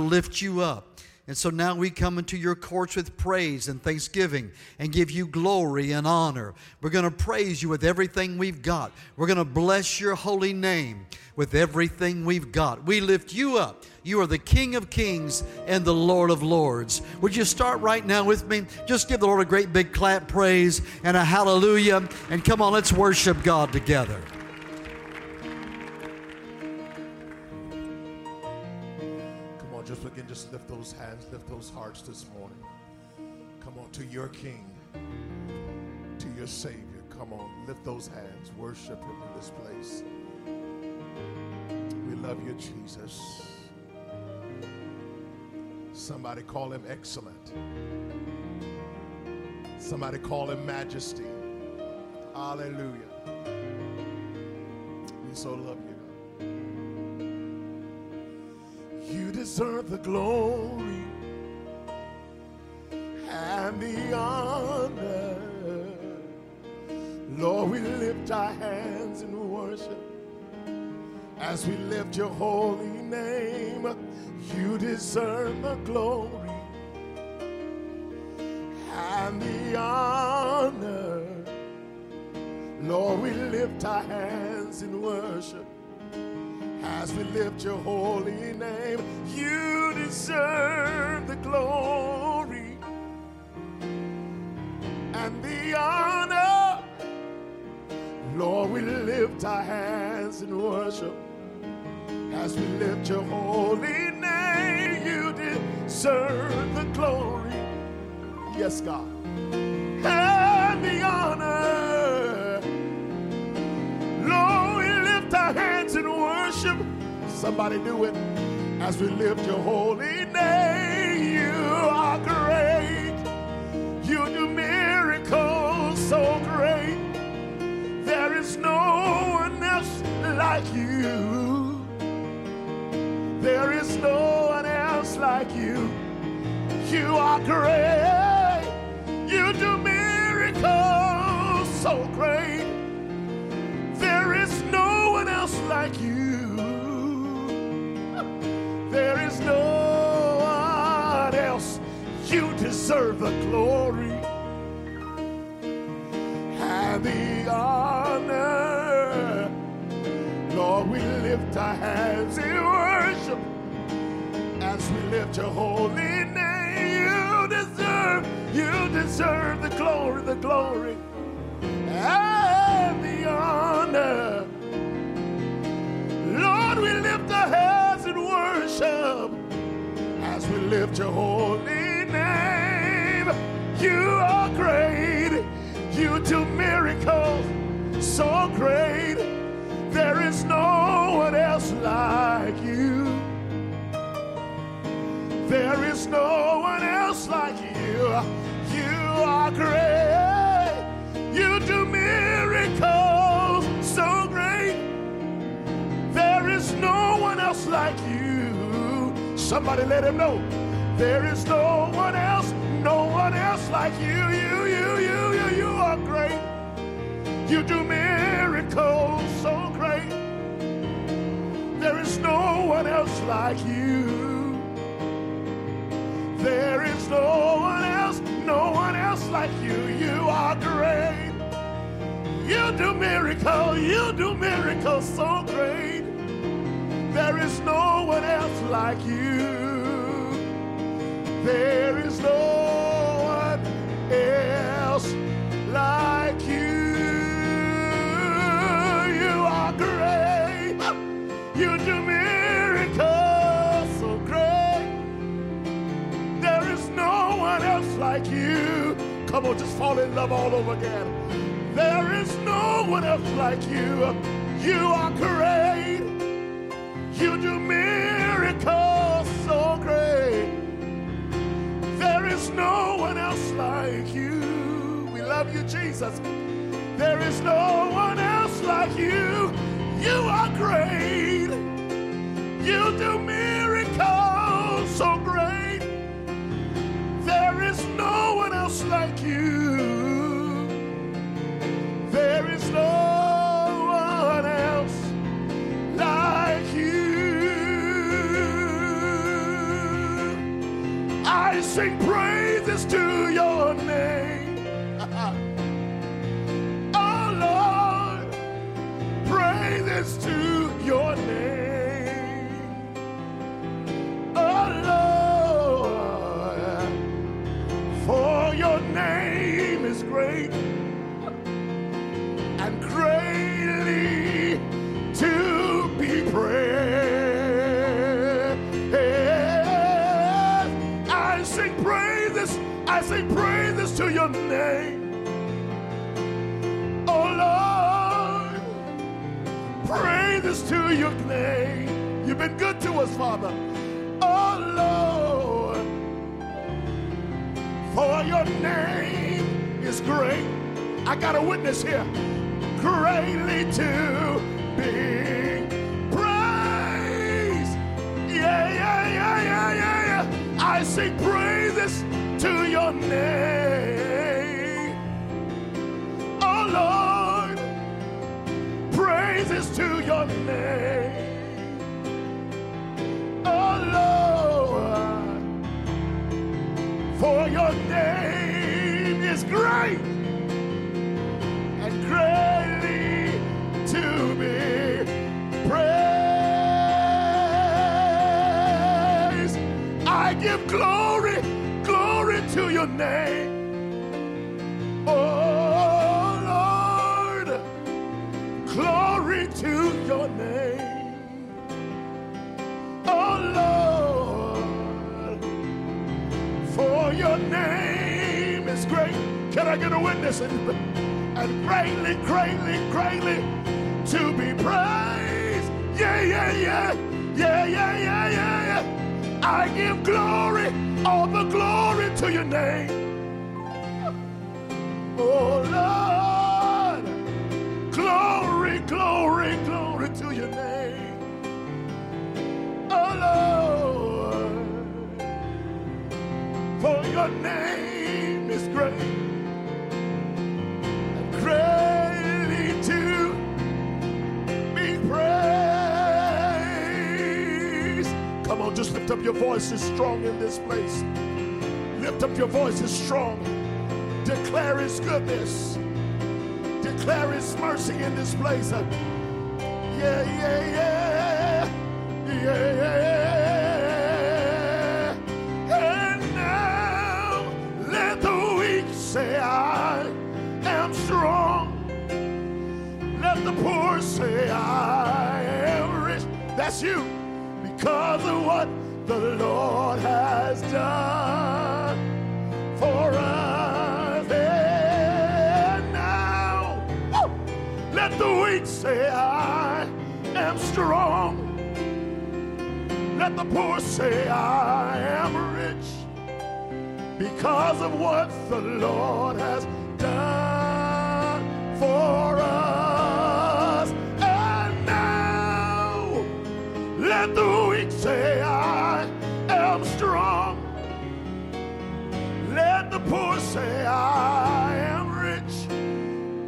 lift you up. And so now we come into your courts with praise and thanksgiving and give you glory and honor. We're going to praise you with everything we've got. We're going to bless your holy name with everything we've got. We lift you up. You are the King of kings and the Lord of lords. Would you start right now with me? Just give the Lord a great big clap praise and a hallelujah. And come on, let's worship God together. Hearts this morning. Come on, to your King, to your Savior. Come on, lift those hands, worship Him in this place. We love you, Jesus. Somebody call Him excellent. Somebody call Him majesty. Hallelujah. We so love you. You deserve the glory and the honor. Lord, we lift our hands in worship as we lift your holy name. You deserve the glory and the honor. Lord, we lift our hands in worship as we lift your holy name. You deserve the glory and the honor. Lord, we lift our hands in worship as we lift your holy name. You deserve the glory. Yes, God. And the honor. Lord, we lift our hands in worship. Somebody do it as we lift your holy name. You are great. There is no one else like you. There is no one else like you. You are great. You do miracles so great. There is no one else like you. There is no one else. You deserve the glory and the honor. Lord, we lift our hands in worship as we lift your holy name. You deserve, you deserve the glory, the glory, and the honor. Lord, we lift our hands in worship as we lift your holy so great. There is no one else like you. There is no one else like you. You are great. You do miracles so great. There is no one else like you. Somebody let him know. There is no one else, no one else like you. You, You do miracles so great. There is no one else like you. There is no one else, no one else like you. You are great. You do miracles, you do miracles so great. There is no one else like you. There is no one else like you. Come on, just fall in love all over again. There is no one else like you. You are great. You do miracles so great. There is no one else like you. We love you, Jesus. There is no one else like you. You are great. You do miracles so great. There is no one else like you. There is no one else like you. I sing praises to your name. oh Lord, praises to your name. Oh Lord, name is great and greatly to be praised. I sing praises, I sing praises to your name. Oh Lord, praises to your name. You've been good to us, Father. Your name is great. I got a witness here. Greatly to be praised. Yeah, yeah, yeah, yeah, yeah, yeah. I sing praises to your name. Oh Lord, praises to your name. Name. Oh Lord, glory to your name. Oh Lord, for your name is great. Can I get a witness? And, and greatly, greatly, greatly to be praised. Yeah, yeah, yeah. Yeah, yeah, yeah, yeah, yeah. I give glory, all the glory to your name. Oh Lord, glory, glory, glory to your name. Oh Lord, for your name up voices strong in this place. Lift up your voices strong. Declare his goodness. Declare his mercy in this place. Yeah, yeah, yeah. Yeah, yeah. And now let the weak say, I am strong. Let the poor say, I am rich. That's you. Say, I am rich because of what the Lord has done for us. And now, let the weak say, I am strong. Let the poor say, I am rich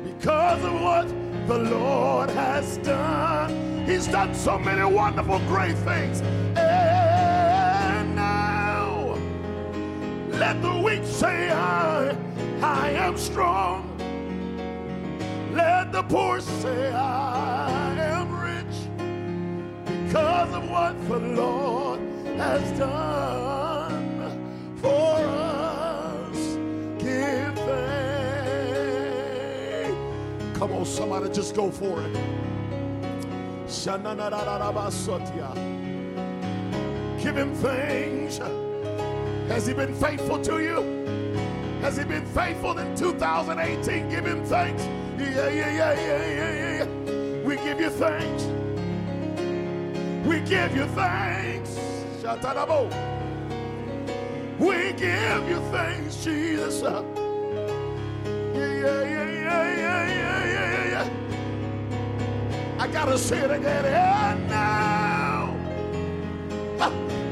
because of what the Lord has done. He's done so many wonderful, great things. Let the weak say, I, I am strong. Let the poor say, I am rich because of what the Lord has done for us. Give thanks. Come on, somebody, just go for it. Give him thanks. Has he been faithful to you? Has he been faithful in 2018? Give him thanks. Yeah, yeah, yeah, yeah, yeah, yeah, yeah. We give you thanks. We give you thanks. Shatarabo. We give you thanks, Jesus. Yeah, yeah, yeah, yeah, yeah, yeah, yeah, yeah. I gotta say it again. And now, ha,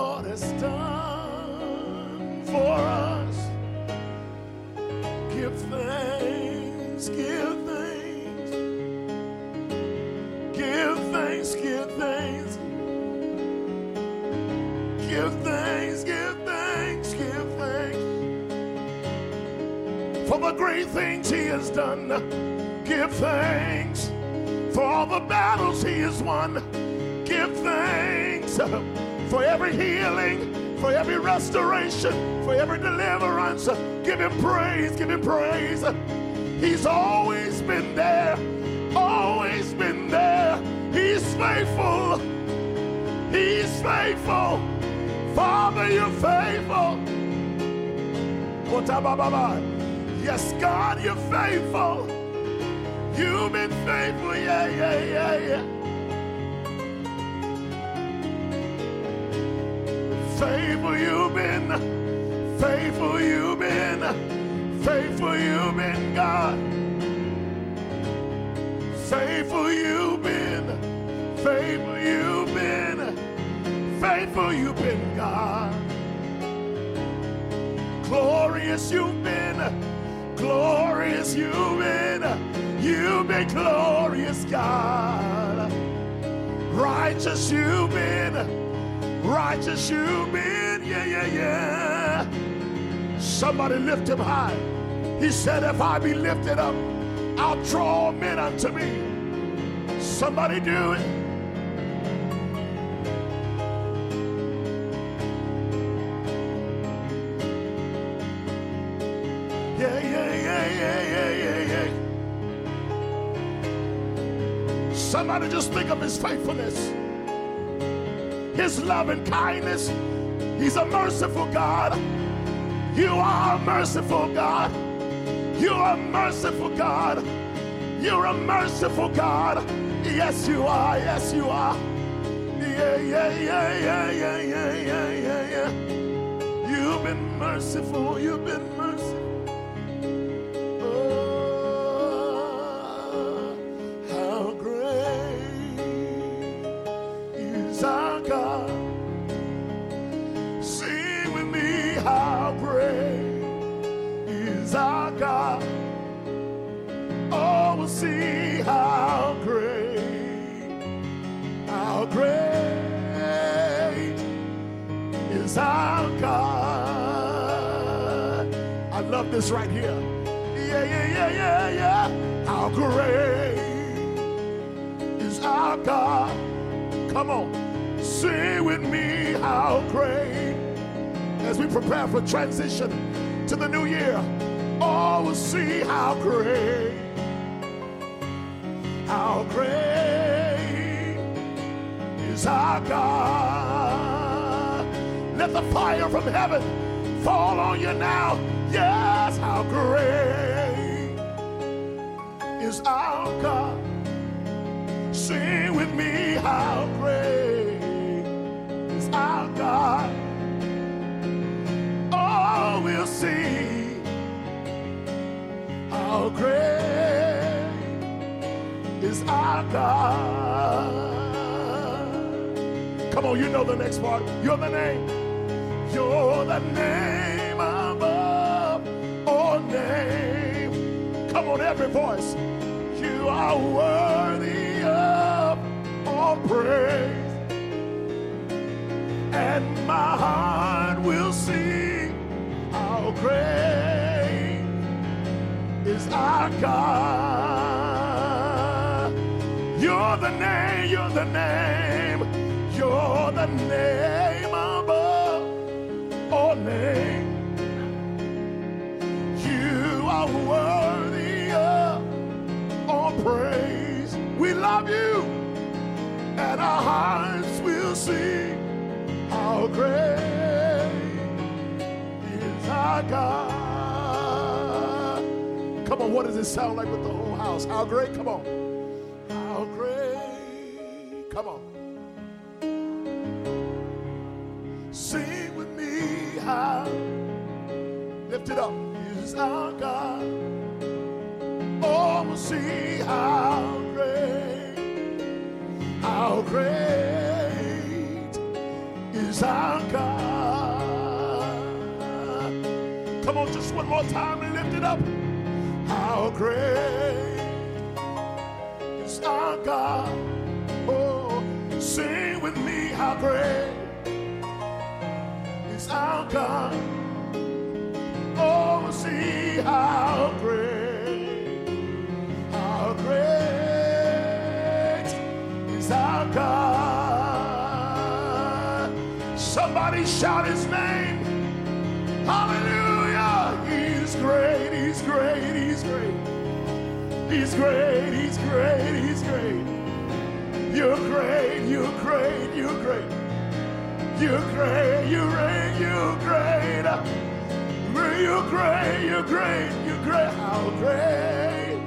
Lord has done for us. Give thanks, give thanks, give thanks, give thanks, give thanks, give thanks, give thanks for the great things He has done. Give thanks for all the battles He has won. Give thanks for every healing, for every restoration, for every deliverance. Give Him praise, give Him praise. He's always been there, always been there. He's faithful, He's faithful. Father, you're faithful. Yes, God, you're faithful. You've been faithful, yeah, yeah, yeah, yeah. Faithful you've been, faithful you've been, faithful you've been, God. Faithful you've been, faithful you've been, faithful you've been, God. Glorious you've been, glorious you've been, you've been glorious, God. Righteous you've been, righteous you've been, yeah, yeah, yeah. Somebody lift him high. He said, If I be lifted up, I'll draw men unto me. Somebody do it. Yeah, yeah, yeah, yeah, yeah, yeah, yeah. Somebody just think of his faithfulness, his love and kindness. He's a merciful God. You are a merciful God. You are a merciful God. You're a merciful God. Yes, you are. Yes, you are. Yeah, yeah, yeah, yeah, yeah, yeah, yeah, yeah. You've been merciful. You've been for transition to the new year, oh, we'll see how great, how great is our God. Let the fire from heaven fall on you now. Yes, how great is our God. Sing with me, how great great is our God. Come on, you know the next part. You're the name. You're the name above all name. Come on, every voice. You are worthy of all praise. And my heart will sing great is our God. You're the name, you're the name, you're the name above all name. You are worthy of all praise. We love you, and our hearts will sing how great is our God. Come on, what does it sound like with the whole house? How great? Come on. Somebody shout his name. Hallelujah. He's great, he's great, he's great. He's great, he's great, he's great. You're great, you're great, you're great. You're great, you're great, you're great. You're great, you're great, you're great. How great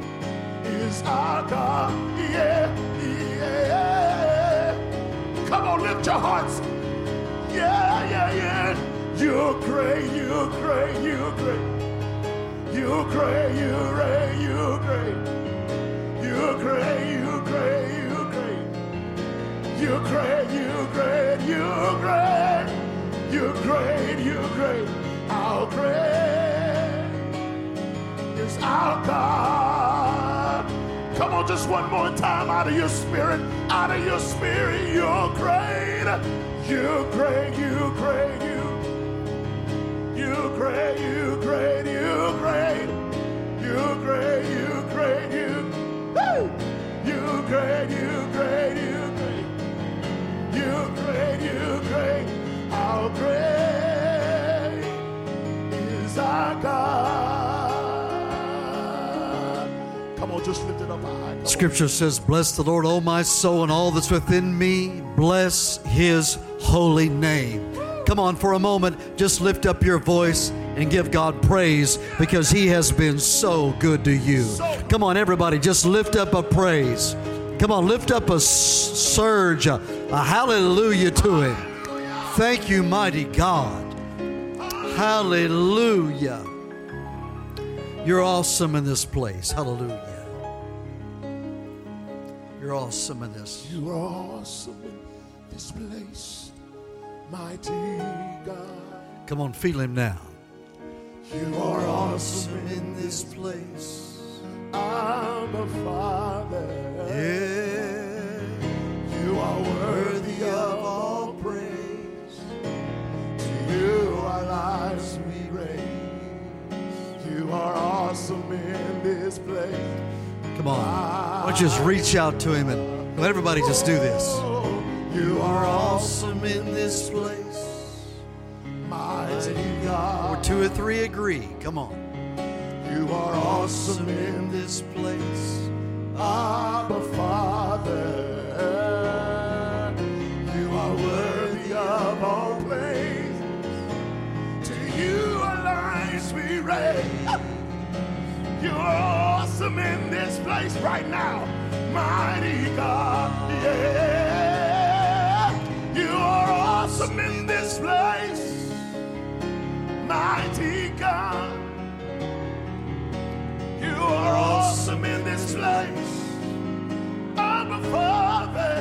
is our God? Yeah, yeah. Come on, lift your hearts. You're great, you're great, you're great. You're great, you're great, you're great. You're great, you're great, you're great. You're great, you're great, you're great. You're great, you're great. How great is our God? Come on, just one more time out of your spirit, out of your spirit. You're great, you're great, you're great, Scripture says, Bless the Lord, O my soul, and all that's within me. Bless his holy name. Come on, for a moment, just lift up your voice and give God praise because he has been so good to you. Come on, everybody, just lift up a praise. Come on, lift up a surge, a, a hallelujah to him. Thank you, mighty God. Hallelujah. You're awesome in this place. Hallelujah. You're awesome in this. You are awesome in this place, mighty God. Come on, feel him now. You are awesome in this place. Abba Father. Yeah. You are worthy of all praise. To you our lives we raise. You are awesome in this place. Come on. Why don't you just reach out to him and let everybody just do this. You are awesome in this place. mighty God. two or three agree. Come on. You are awesome in this place. Abba Father. You are worthy of all praise. To you our lives we raise. You are awesome in this place right now, mighty God. Yeah, awesome in this place, mighty God. You are awesome in this place. Abba Father,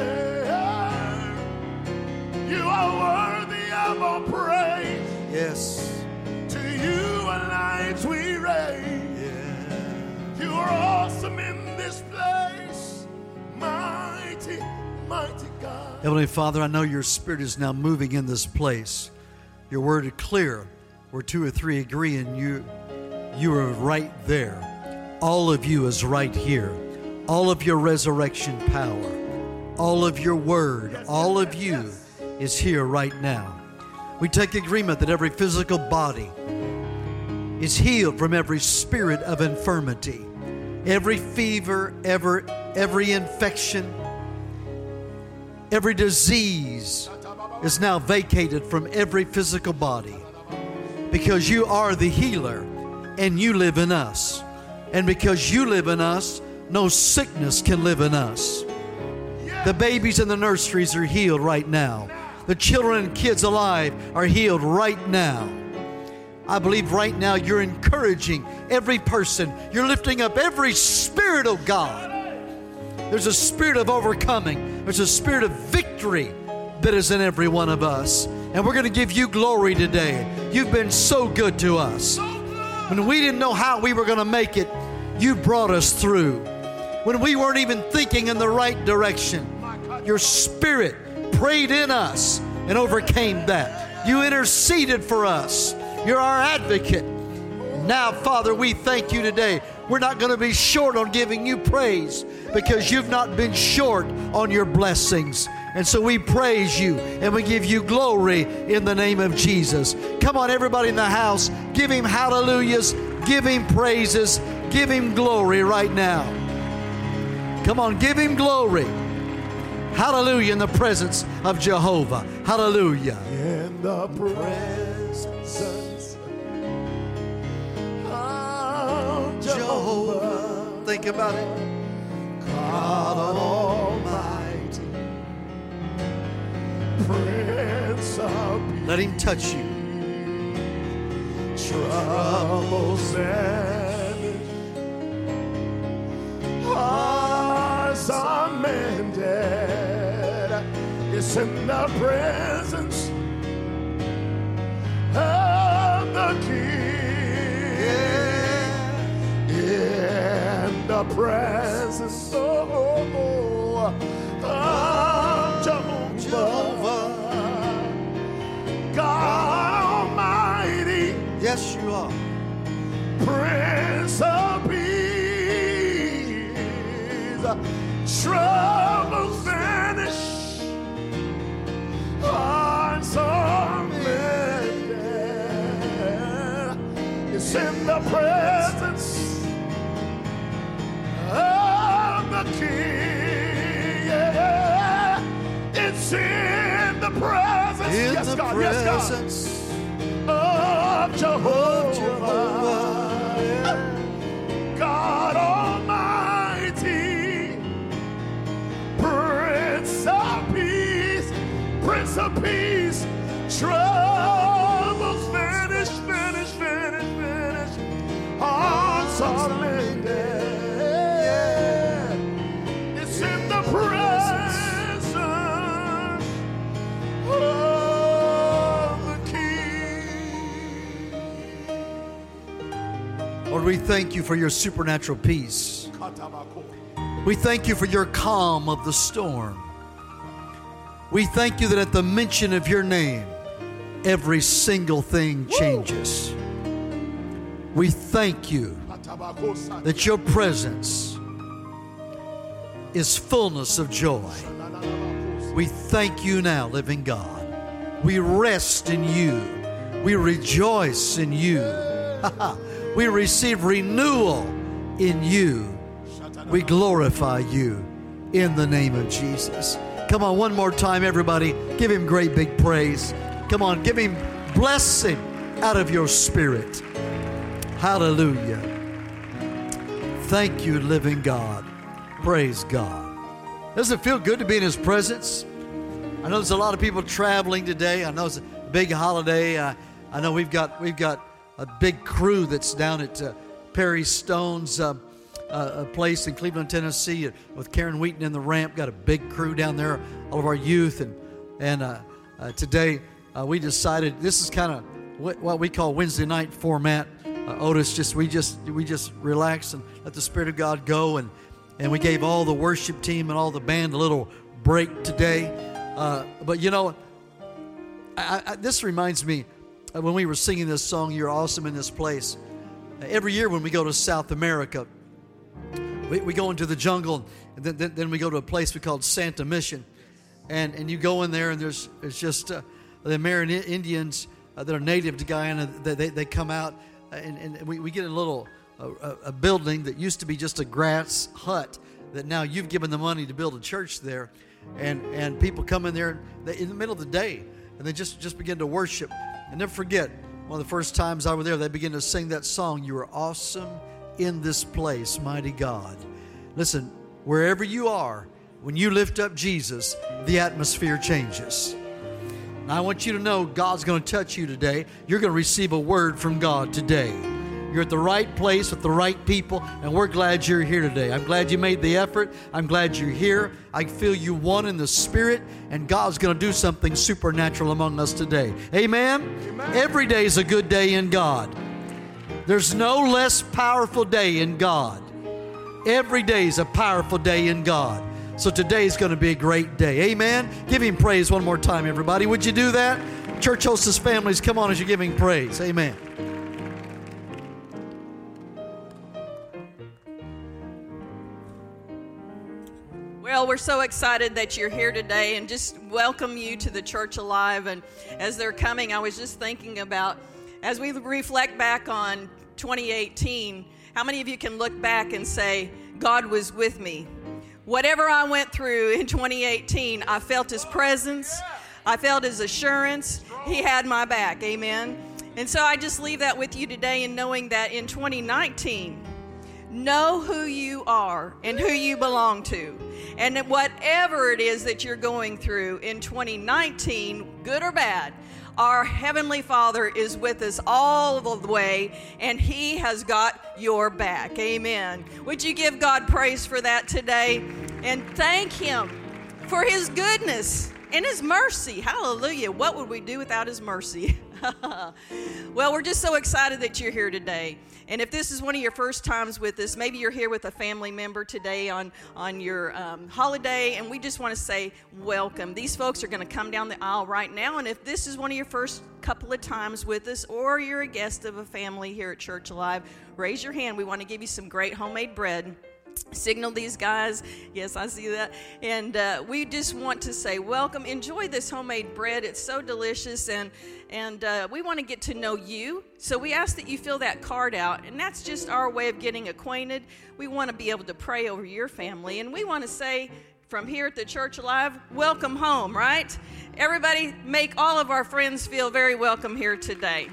you are worthy of our praise. Yes. To you our lives we raise. Yeah. You are awesome in this place, mighty, mighty God. Heavenly Father, I know your spirit is now moving in this place. Your word is clear. Where two or three agree, and you you are right there. All of you is right here. All of your resurrection power, all of your word, all of you is here right now. We take agreement that every physical body is healed from every spirit of infirmity, every fever, every, every infection, every disease is now vacated from every physical body because you are the healer and you live in us. And because you live in us, no sickness can live in us. The babies in the nurseries are healed right now. The children and kids alive are healed right now. I believe right now you're encouraging every person. You're lifting up every spirit, oh God. There's a spirit of overcoming, there's a spirit of victory that is in every one of us. And we're going to give you glory today. You've been so good to us. When we didn't know how we were going to make it, you brought us through. When we weren't even thinking in the right direction, your spirit prayed in us and overcame that. You interceded for us. You're our advocate. Now, Father, we thank you today. We're not going to be short on giving you praise because you've not been short on your blessings. And so we praise you and we give you glory in the name of Jesus. Come on, everybody in the house, give him hallelujahs, give him praises, give him glory right now. Come on, give him glory. Hallelujah in the presence of Jehovah. Hallelujah. In the presence Jehovah. Think about it. God Almighty, Prince of Let him touch you. troubles vanish, hearts are mended. It's in the presence of the King. In the presence oh, of ah, Jehovah. God Almighty, Yes, you are. Prince of Peace, troubles vanish, hearts are mended. It's in the presence of the King. Yeah. It's in the presence, In yes, the God, yes, God of Jehovah. God Almighty, Prince of Peace, Prince of Peace, troubles Lord, we thank you for your supernatural peace. We thank you for your calm of the storm. We thank you that at the mention of your name, every single thing changes. We thank you that your presence is fullness of joy. We thank you now, living God. We rest in you. We rejoice in you. we receive renewal in you. We glorify you in the name of Jesus. Come on, one more time, everybody. Give him great big praise. Come on, give him blessing out of your spirit. Hallelujah. Thank you, living God. Praise God. Doesn't it feel good to be in his presence? I know there's a lot of people traveling today. I know it's a big holiday. Uh, I know we've got we've got a big crew that's down at uh, Perry Stone's uh, uh, a place in Cleveland, Tennessee, uh, with Karen Wheaton in the ramp. Got a big crew down there, all of our youth, and and uh, uh, today uh, we decided this is kind of what, we call Wednesday night format. Uh, Otis just we just we just relax and let the Spirit of God go, and and we gave all the worship team and all the band a little break today. Uh, but you know, I, I, this reminds me Uh, when we were singing this song, You're Awesome in This Place. Uh, every year when we go to South America, we, we go into the jungle, and then, then, then we go to a place we call Santa Mission. And, and you go in there, and there's, it's just uh, the American Indians uh, that are native to Guyana, they, they, they come out, uh, and, and we, we get a little a, a building that used to be just a grass hut that now you've given the money to build a church there and and people come in there in the middle of the day and they just just begin to worship and never forget one of the first times i was there they began to sing that song you are awesome in this place mighty god listen wherever you are when you lift up jesus the atmosphere changes I want you to know God's going to touch you today. You're going to receive a word from God today. You're at the right place with the right people, and we're glad you're here today. I'm glad you made the effort. I'm glad you're here. I feel you one in the spirit, and God's going to do something supernatural among us today. Amen? Amen? Every day is a good day in God. There's no less powerful day in God. Every day is a powerful day in God. So today is going to be a great day. Amen. Give him praise one more time, everybody. Would you do that? Church hostess families, come on as you're giving praise. Amen. Well, we're so excited that you're here today and just welcome you to the Church Alive. And as they're coming, I was just thinking about as we reflect back on 2018, how many of you can look back and say, God was with me? Whatever I went through in 2018, I felt His presence, I felt His assurance. He had my back. Amen. And so I just leave that with you today in knowing that in 2019, know who you are and who you belong to. And whatever it is that you're going through in 2019, good or bad, our Heavenly Father is with us all the way, and He has got your back. Amen. Would you give God praise for that today and thank Him for His goodness and His mercy? Hallelujah. What would we do without His mercy? well, we're just so excited that you're here today. And if this is one of your first times with us, maybe you're here with a family member today on, on your um, holiday, and we just want to say welcome. These folks are going to come down the aisle right now. And if this is one of your first couple of times with us, or you're a guest of a family here at Church Alive, raise your hand. We want to give you some great homemade bread signal these guys. Yes, I see that. And uh, we just want to say, welcome. Enjoy this homemade bread. It's so delicious, and and uh, we want to get to know you. So we ask that you fill that card out, and that's just our way of getting acquainted. We want to be able to pray over your family, and we want to say. From here at the Church Alive, welcome home, right? Everybody, make all of our friends feel very welcome here today.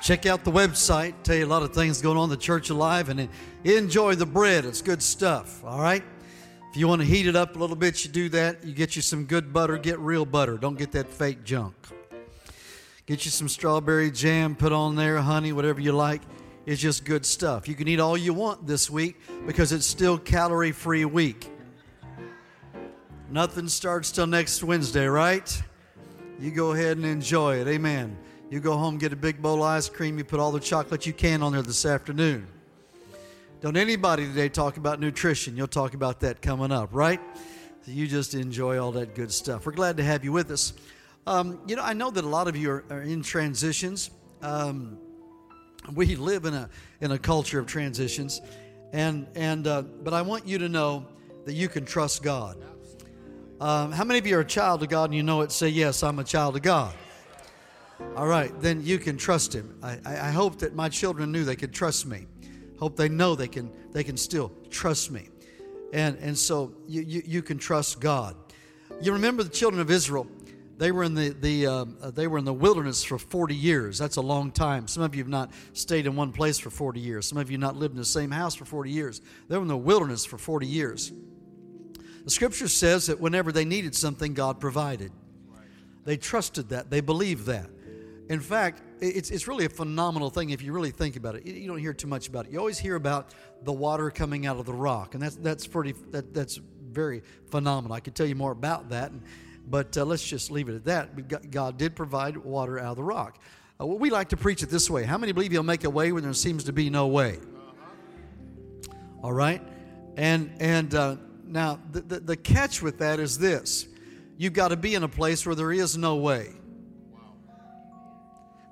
Check out the website. Tell you a lot of things going on in the Church Alive and enjoy the bread. It's good stuff. All right? If you want to heat it up a little bit, you do that. You get you some good butter. Get real butter. Don't get that fake junk. Get you some strawberry jam, put on there, honey, whatever you like. It's just good stuff. You can eat all you want this week because it's still calorie free week. Nothing starts till next Wednesday, right? You go ahead and enjoy it. Amen. You go home, get a big bowl of ice cream, you put all the chocolate you can on there this afternoon. Don't anybody today talk about nutrition. You'll talk about that coming up, right? So you just enjoy all that good stuff. We're glad to have you with us. Um, you know, I know that a lot of you are, are in transitions. Um, we live in a in a culture of transitions, and and uh, but I want you to know that you can trust God. Um, how many of you are a child of God and you know it? Say yes, I'm a child of God. All right, then you can trust him. I, I hope that my children knew they could trust me. Hope they know they can they can still trust me. And and so you, you, you can trust God. You remember the children of Israel, they were in the, the um, uh, they were in the wilderness for 40 years. That's a long time. Some of you have not stayed in one place for 40 years. Some of you have not lived in the same house for 40 years. They were in the wilderness for 40 years. The scripture says that whenever they needed something, God provided. They trusted that. They believed that. In fact, it's, it's really a phenomenal thing if you really think about it. You don't hear too much about it. You always hear about the water coming out of the rock, and that's, that's, pretty, that, that's very phenomenal. I could tell you more about that, but uh, let's just leave it at that. God did provide water out of the rock. Uh, well, we like to preach it this way. How many believe He'll make a way when there seems to be no way? All right? And, and uh, now, the, the, the catch with that is this you've got to be in a place where there is no way.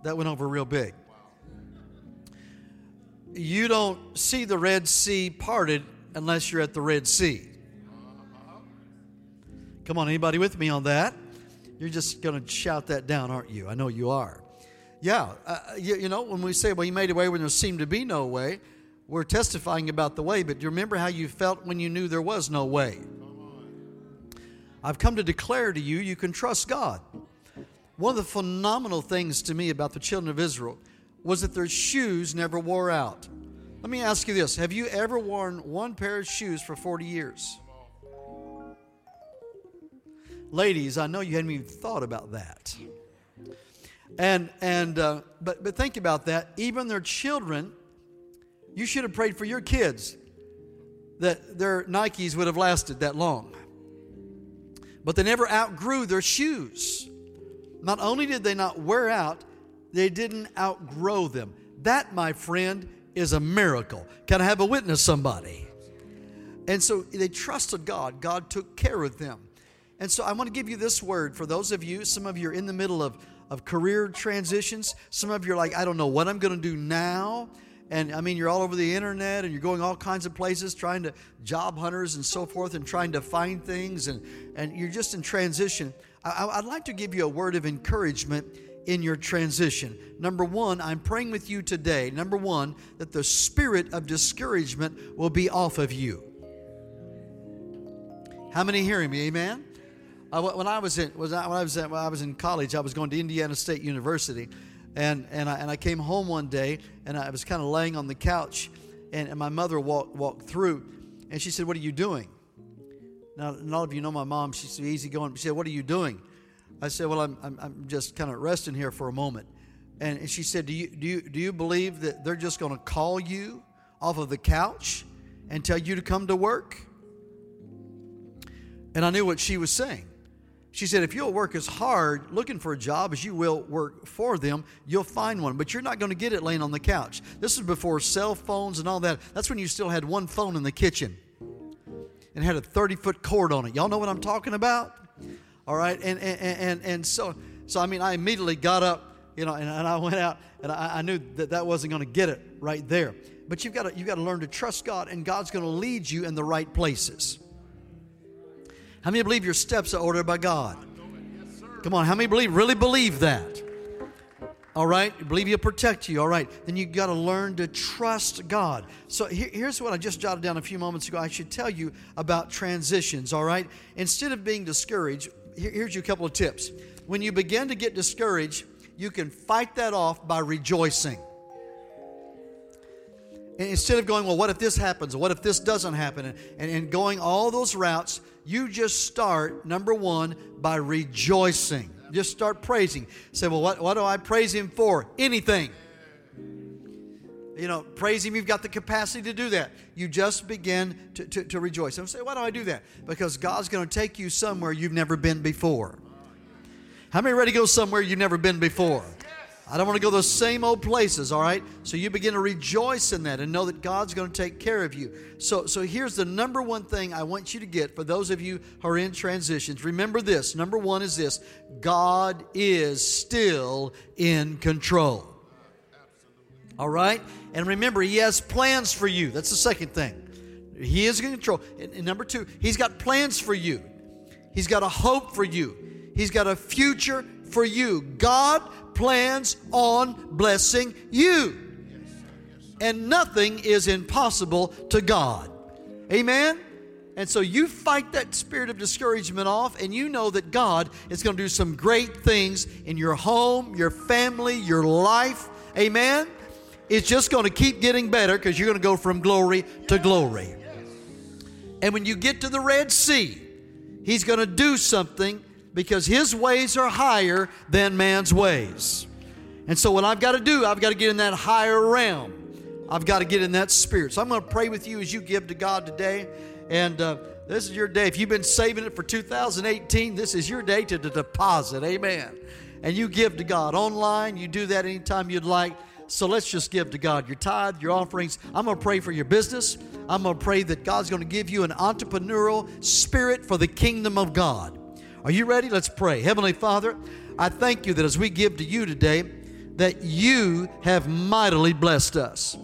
That went over real big. You don't see the Red Sea parted unless you're at the Red Sea. Come on, anybody with me on that? You're just going to shout that down, aren't you? I know you are. Yeah, uh, you, you know, when we say, well, you made a way when there seemed to be no way, we're testifying about the way, but do you remember how you felt when you knew there was no way? I've come to declare to you, you can trust God. One of the phenomenal things to me about the children of Israel was that their shoes never wore out. Let me ask you this Have you ever worn one pair of shoes for 40 years? Ladies, I know you hadn't even thought about that. And and uh, but but think about that. Even their children, you should have prayed for your kids that their Nikes would have lasted that long. But they never outgrew their shoes. Not only did they not wear out, they didn't outgrow them. That, my friend, is a miracle. Can I have a witness, somebody? And so they trusted God. God took care of them. And so I want to give you this word for those of you, some of you are in the middle of, of career transitions. Some of you are like, I don't know what I'm going to do now. And I mean, you're all over the internet and you're going all kinds of places trying to job hunters and so forth and trying to find things and, and you're just in transition. I, I'd like to give you a word of encouragement in your transition. Number one, I'm praying with you today. Number one, that the spirit of discouragement will be off of you. How many hearing me? Amen. Uh, when I was in when I was at, when I was in college, I was going to Indiana State University, and and I, and I came home one day and I was kind of laying on the couch, and, and my mother walked walked through, and she said, "What are you doing?" Now, a lot of you know my mom. She's easy going. She said, "What are you doing?" I said, "Well, I'm I'm, I'm just kind of resting here for a moment," and, and she said, "Do you do you do you believe that they're just going to call you off of the couch and tell you to come to work?" And I knew what she was saying. She said, if you'll work as hard looking for a job as you will work for them, you'll find one. But you're not going to get it laying on the couch. This is before cell phones and all that. That's when you still had one phone in the kitchen and had a 30 foot cord on it. Y'all know what I'm talking about? All right. And, and, and, and so, so, I mean, I immediately got up, you know, and, and I went out and I, I knew that that wasn't going to get it right there. But you've got to, you've got to learn to trust God, and God's going to lead you in the right places. How many believe your steps are ordered by God? Come on, how many believe really believe that? All right, believe He'll protect you. All right, then you've got to learn to trust God. So here, here's what I just jotted down a few moments ago. I should tell you about transitions. All right, instead of being discouraged, here, here's you a couple of tips. When you begin to get discouraged, you can fight that off by rejoicing. And instead of going, well, what if this happens? What if this doesn't happen? And, and, and going all those routes, you just start, number one, by rejoicing. Just start praising. Say, well, what, what do I praise Him for? Anything. You know, praise Him, you've got the capacity to do that. You just begin to, to, to rejoice. And say, why do I do that? Because God's going to take you somewhere you've never been before. How many ready to go somewhere you've never been before? I don't want to go those same old places, all right? So you begin to rejoice in that and know that God's going to take care of you. So, so here's the number one thing I want you to get for those of you who are in transitions. Remember this. Number one is this God is still in control. All right? And remember, He has plans for you. That's the second thing. He is in control. And, and number two, He's got plans for you, He's got a hope for you, He's got a future for you. God plans on blessing you. And nothing is impossible to God. Amen? And so you fight that spirit of discouragement off, and you know that God is going to do some great things in your home, your family, your life. Amen? It's just going to keep getting better because you're going to go from glory to glory. And when you get to the Red Sea, He's going to do something because his ways are higher than man's ways. And so, what I've got to do, I've got to get in that higher realm. I've got to get in that spirit. So, I'm going to pray with you as you give to God today. And uh, this is your day. If you've been saving it for 2018, this is your day to, to deposit. Amen. And you give to God online. You do that anytime you'd like. So let's just give to God your tithe, your offerings. I'm going to pray for your business. I'm going to pray that God's going to give you an entrepreneurial spirit for the kingdom of God. Are you ready? Let's pray. Heavenly Father, I thank you that as we give to you today, that you have mightily blessed us.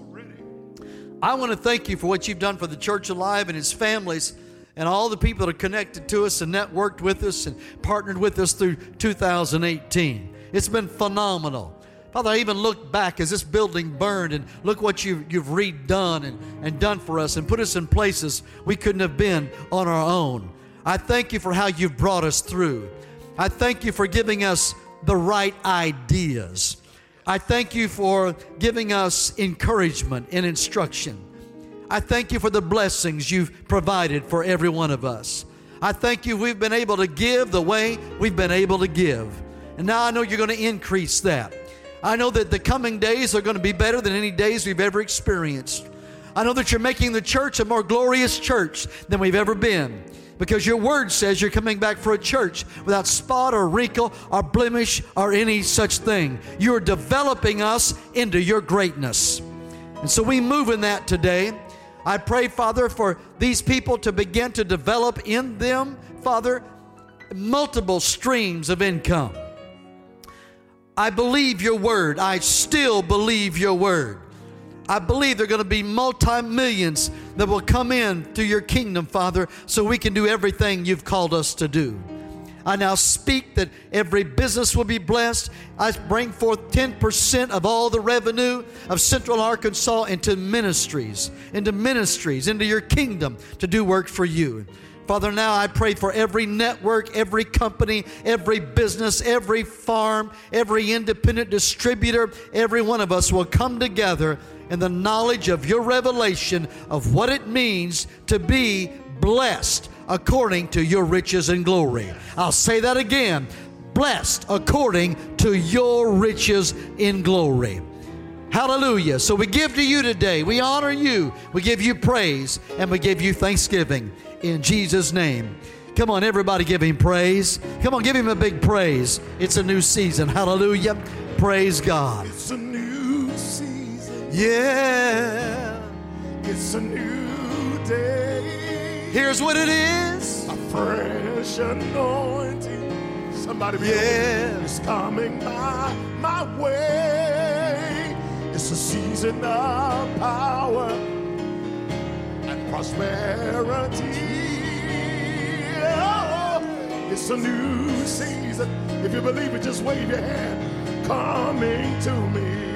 I want to thank you for what you've done for the church alive and its families and all the people that are connected to us and networked with us and partnered with us through 2018. It's been phenomenal. Father, I even look back as this building burned and look what you've, you've redone and, and done for us and put us in places we couldn't have been on our own. I thank you for how you've brought us through. I thank you for giving us the right ideas. I thank you for giving us encouragement and instruction. I thank you for the blessings you've provided for every one of us. I thank you we've been able to give the way we've been able to give. And now I know you're going to increase that. I know that the coming days are going to be better than any days we've ever experienced. I know that you're making the church a more glorious church than we've ever been because your word says you're coming back for a church without spot or wrinkle or blemish or any such thing. You're developing us into your greatness. And so we move in that today. I pray, Father, for these people to begin to develop in them, Father, multiple streams of income. I believe your word. I still believe your word. I believe there are going to be multi millions that will come in to your kingdom, Father, so we can do everything you've called us to do. I now speak that every business will be blessed. I bring forth 10% of all the revenue of Central Arkansas into ministries, into ministries, into your kingdom to do work for you. Father, now I pray for every network, every company, every business, every farm, every independent distributor, every one of us will come together in the knowledge of your revelation of what it means to be blessed according to your riches and glory. I'll say that again blessed according to your riches in glory. Hallelujah. So we give to you today. We honor you. We give you praise and we give you thanksgiving in Jesus' name. Come on, everybody, give him praise. Come on, give him a big praise. It's a new season. Hallelujah. Praise God. Yeah. It's a new day. Here's what it is. A fresh anointing. Somebody be Yeah. is coming my my way. It's a season of power and prosperity. Oh, it's a new season. If you believe it, just wave your hand. Coming to me.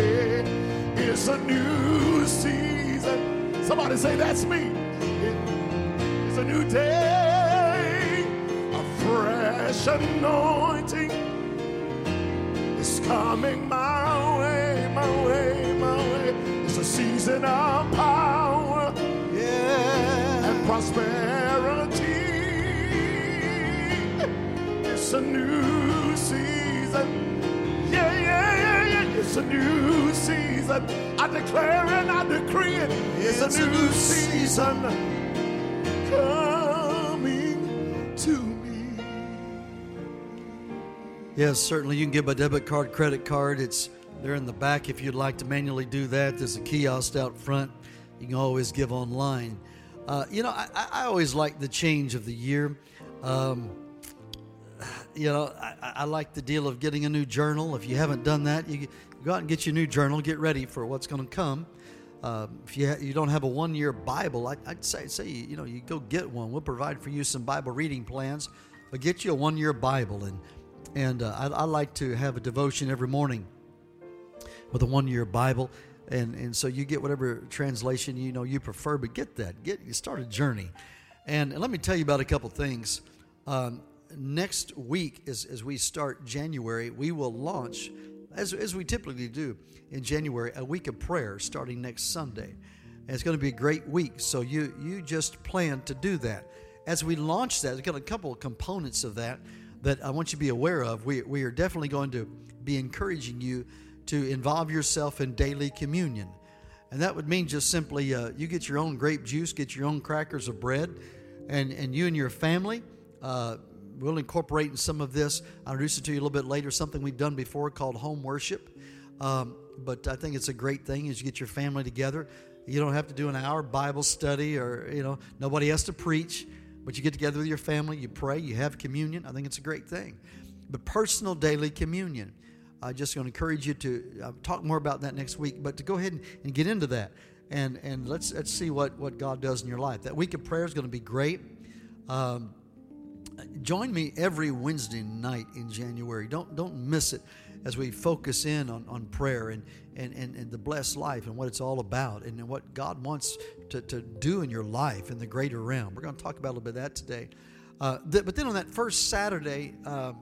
It's a new season. Somebody say, That's me. It's a new day. A fresh anointing is coming my way, my way, my way. It's a season of power Yeah. and prosperity. It's a new season. It's a new season. I declare and I decree it. It's, It's a new new season coming to me. Yes, certainly. You can give a debit card, credit card. It's they're in the back if you'd like to manually do that. There's a kiosk out front. You can always give online. Uh, you know, I, I always like the change of the year. Um, you know, I, I I like the deal of getting a new journal. If you haven't done that, you go out and get your new journal. Get ready for what's going to come. Uh, if you ha- you don't have a one year Bible, I, I'd say say you know you go get one. We'll provide for you some Bible reading plans, but get you a one year Bible and and uh, I, I like to have a devotion every morning with a one year Bible. And, and so you get whatever translation you know you prefer, but get that. Get you start a journey. And, let me tell you about a couple things. Um, next week, as, as we start January, we will launch, as, as we typically do in January, a week of prayer starting next Sunday. And it's going to be a great week. So you you just plan to do that. As we launch that, there's got a couple of components of that that I want you to be aware of. We, we are definitely going to be encouraging you to involve yourself in daily communion. And that would mean just simply uh, you get your own grape juice, get your own crackers of bread, and, and you and your family uh, will incorporate in some of this. I'll introduce it to you a little bit later, something we've done before called home worship. Um, but I think it's a great thing as you get your family together. You don't have to do an hour Bible study or, you know, nobody has to preach, but you get together with your family, you pray, you have communion. I think it's a great thing. But personal daily communion. I'm just going to encourage you to uh, talk more about that next week, but to go ahead and, and get into that. And, and let's, let's see what, what God does in your life. That week of prayer is going to be great. Um, join me every Wednesday night in January. Don't don't miss it as we focus in on, on prayer and, and, and, and the blessed life and what it's all about and what God wants to, to do in your life in the greater realm. We're going to talk about a little bit of that today. Uh, th- but then on that first Saturday, um,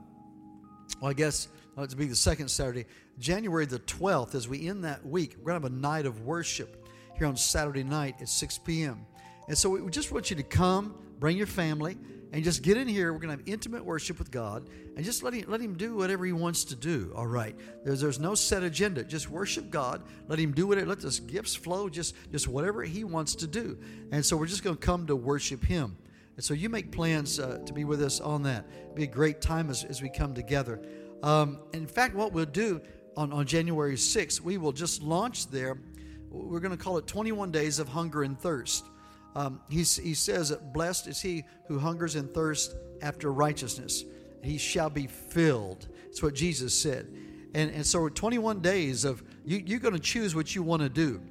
well, I guess uh, it'll be the second Saturday, January the 12th, as we end that week, we're going to have a night of worship here on Saturday night at 6 p.m. And so we just want you to come, bring your family, and just get in here. We're going to have intimate worship with God and just let him, let him do whatever he wants to do. All right. There's, there's no set agenda. Just worship God. Let him do whatever. Let those gifts flow. Just, just whatever he wants to do. And so we're just going to come to worship him. And so you make plans uh, to be with us on that. It'll be a great time as, as we come together. Um, in fact, what we'll do on, on January 6th, we will just launch there. We're going to call it 21 Days of Hunger and Thirst. Um, he, he says, Blessed is he who hungers and thirsts after righteousness. He shall be filled. That's what Jesus said. And, and so 21 days of you, you're going to choose what you want to do.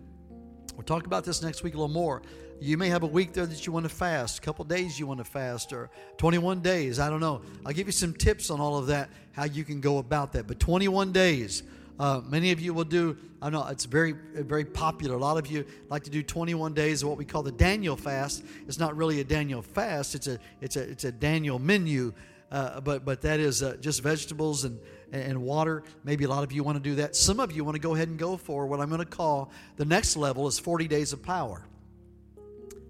We'll talk about this next week a little more. You may have a week there that you want to fast, a couple days you want to fast, or 21 days. I don't know. I'll give you some tips on all of that, how you can go about that. But 21 days. Uh, many of you will do. I know it's very, very popular. A lot of you like to do 21 days of what we call the Daniel fast. It's not really a Daniel fast. It's a, it's a, it's a Daniel menu. Uh, but, but that is uh, just vegetables and, and water. Maybe a lot of you want to do that. Some of you want to go ahead and go for what I'm going to call the next level is 40 days of power.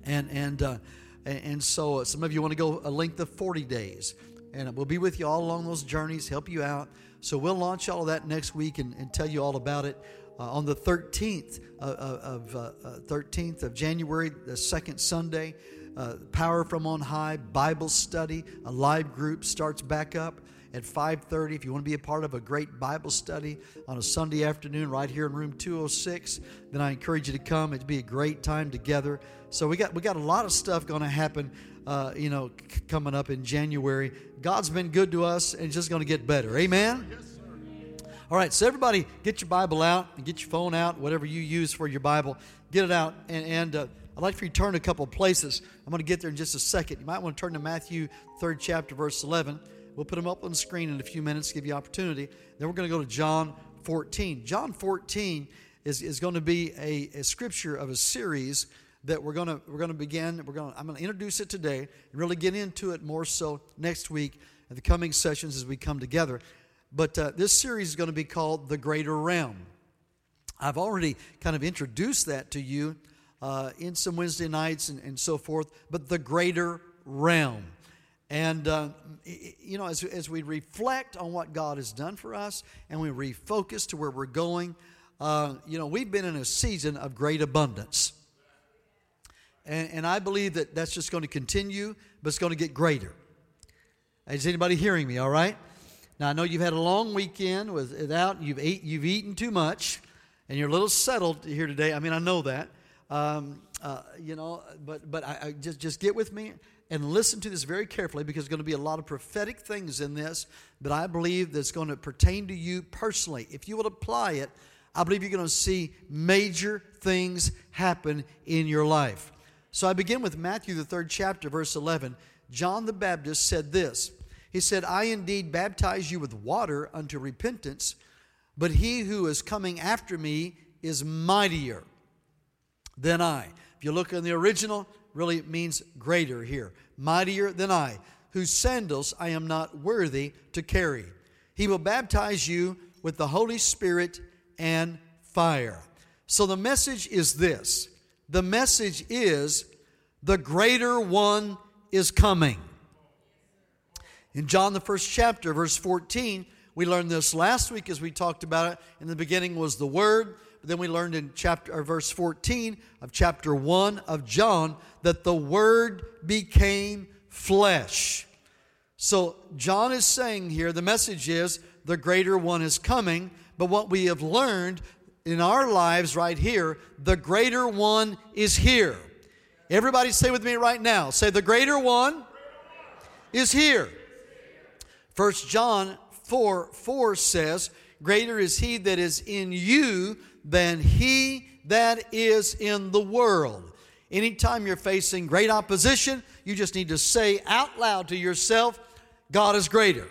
And and uh, and so some of you want to go a length of 40 days, and we'll be with you all along those journeys, help you out. So we'll launch all of that next week and, and tell you all about it. Uh, on the 13th of, of uh, 13th uh, of January, the second Sunday, uh, Power from on High Bible study, a live group starts back up at 5:30 if you want to be a part of a great Bible study on a Sunday afternoon right here in room 206 then I encourage you to come. It'd be a great time together. So we got we got a lot of stuff going to happen uh, you know c- coming up in January God's been good to us and it's just going to get better amen yes, all right so everybody get your Bible out and get your phone out whatever you use for your Bible get it out and, and uh, I'd like for you to turn a couple of places. I'm going to get there in just a second. You might want to turn to Matthew 3rd chapter, verse 11. We'll put them up on the screen in a few minutes, give you opportunity. Then we're going to go to John 14. John 14 is, is going to be a, a scripture of a series that we're going to we're going to begin. We're going I'm going to introduce it today and really get into it more so next week at the coming sessions as we come together. But uh, this series is going to be called The Greater Realm. I've already kind of introduced that to you uh, in some Wednesday nights and, and so forth, but the greater realm. And, uh, you know, as, as we reflect on what God has done for us and we refocus to where we're going, uh, you know, we've been in a season of great abundance. And, and I believe that that's just going to continue, but it's going to get greater. Is anybody hearing me, all right? Now, I know you've had a long weekend without, you've, ate, you've eaten too much, and you're a little settled here today. I mean, I know that. Um, uh, you know, but, but I, I just, just get with me and listen to this very carefully because there's going to be a lot of prophetic things in this that I believe that's going to pertain to you personally. If you will apply it, I believe you're going to see major things happen in your life. So I begin with Matthew, the third chapter, verse 11. John the Baptist said this He said, I indeed baptize you with water unto repentance, but he who is coming after me is mightier than I. If you look in the original, really it means greater here. Mightier than I, whose sandals I am not worthy to carry. He will baptize you with the Holy Spirit and fire. So the message is this the message is the greater one is coming. In John, the first chapter, verse 14, we learned this last week as we talked about it. In the beginning was the Word, But then we learned in chapter or verse 14 of chapter 1 of John that the word became flesh. So John is saying here the message is the greater one is coming, but what we have learned in our lives right here, the greater one is here. Everybody say with me right now. Say the greater one is here. First John 4 4 says, Greater is he that is in you than he that is in the world. Anytime you're facing great opposition, you just need to say out loud to yourself, God is greater.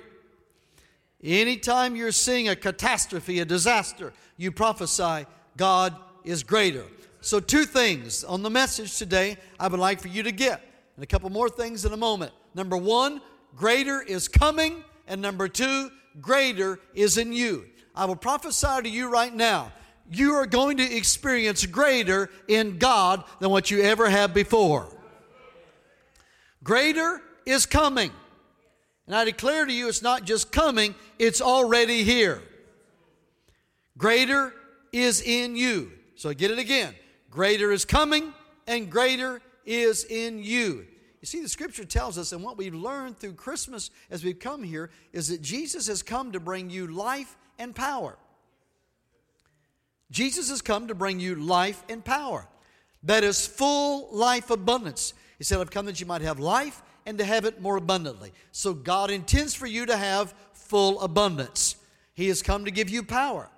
Anytime you're seeing a catastrophe, a disaster, you prophesy, God is greater. So, two things on the message today I would like for you to get, and a couple more things in a moment. Number one, greater is coming, and number two, greater is in you. I will prophesy to you right now you are going to experience greater in God than what you ever have before. Greater is coming. And I declare to you, it's not just coming, it's already here. Greater is in you. So get it again. Greater is coming, and greater is in you. You see, the scripture tells us, and what we've learned through Christmas as we've come here, is that Jesus has come to bring you life and power. Jesus has come to bring you life and power. That is full life abundance. He said, I've come that you might have life and to have it more abundantly. So God intends for you to have full abundance. He has come to give you power.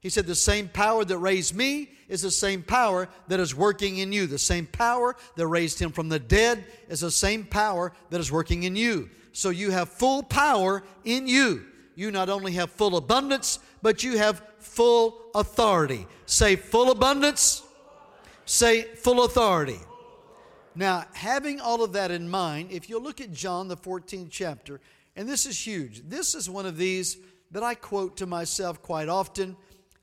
He said, The same power that raised me is the same power that is working in you. The same power that raised him from the dead is the same power that is working in you. So you have full power in you. You not only have full abundance, but you have full authority. Say full abundance, say full authority. Now, having all of that in mind, if you look at John, the 14th chapter, and this is huge, this is one of these that I quote to myself quite often.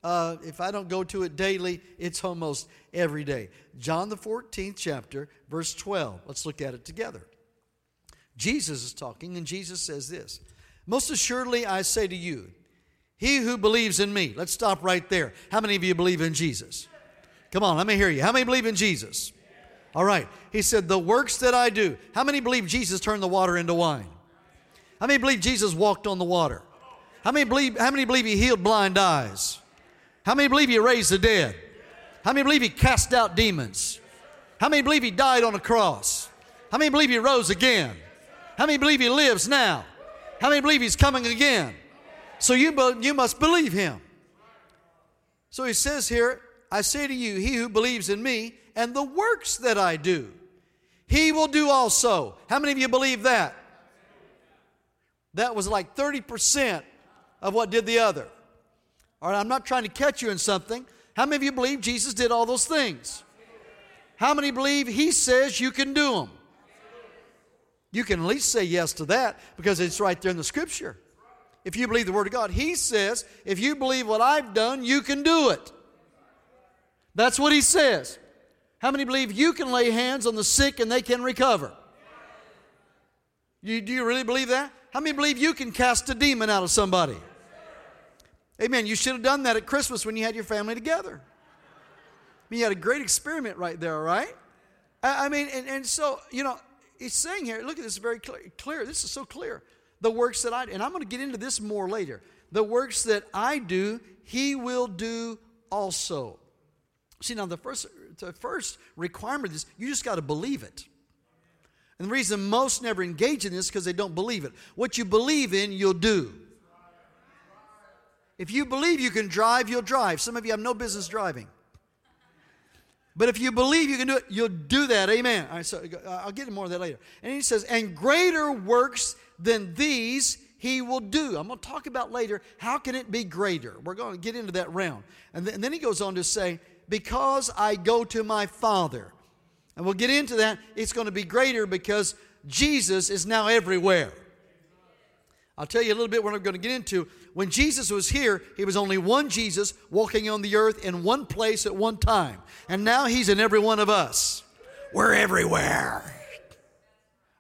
Uh, if I don't go to it daily, it's almost every day. John, the 14th chapter, verse 12. Let's look at it together. Jesus is talking, and Jesus says this Most assuredly, I say to you, he who believes in me. Let's stop right there. How many of you believe in Jesus? Come on, let me hear you. How many believe in Jesus? All right. He said, The works that I do. How many believe Jesus turned the water into wine? How many believe Jesus walked on the water? How many believe, how many believe he healed blind eyes? How many believe he raised the dead? How many believe he cast out demons? How many believe he died on a cross? How many believe he rose again? How many believe he lives now? How many believe he's coming again? So you, you must believe him. So he says here, I say to you, he who believes in me and the works that I do, he will do also. How many of you believe that? That was like 30% of what did the other. All right, I'm not trying to catch you in something. How many of you believe Jesus did all those things? How many believe he says you can do them? You can at least say yes to that because it's right there in the scripture if you believe the Word of God. He says, if you believe what I've done, you can do it. That's what He says. How many believe you can lay hands on the sick and they can recover? You, do you really believe that? How many believe you can cast a demon out of somebody? Amen. You should have done that at Christmas when you had your family together. I mean, you had a great experiment right there, right? I, I mean, and, and so, you know, he's saying here, look at this very clear, clear. This is so clear the works that I. And I'm going to get into this more later. The works that I do, he will do also. See, now the first, the first requirement is you just got to believe it. And the reason most never engage in this is because they don't believe it. What you believe in, you'll do. If you believe you can drive, you'll drive. Some of you have no business driving. But if you believe you can do it, you'll do that. Amen. All right, so uh, I'll get into more of that later. And he says, and greater works than these he will do. I'm going to talk about later how can it be greater. We're going to get into that realm. And, th- and then he goes on to say, because I go to my Father. And we'll get into that. It's going to be greater because Jesus is now everywhere. I'll tell you a little bit what I'm going to get into. When Jesus was here, he was only one Jesus walking on the earth in one place at one time. And now he's in every one of us. We're everywhere.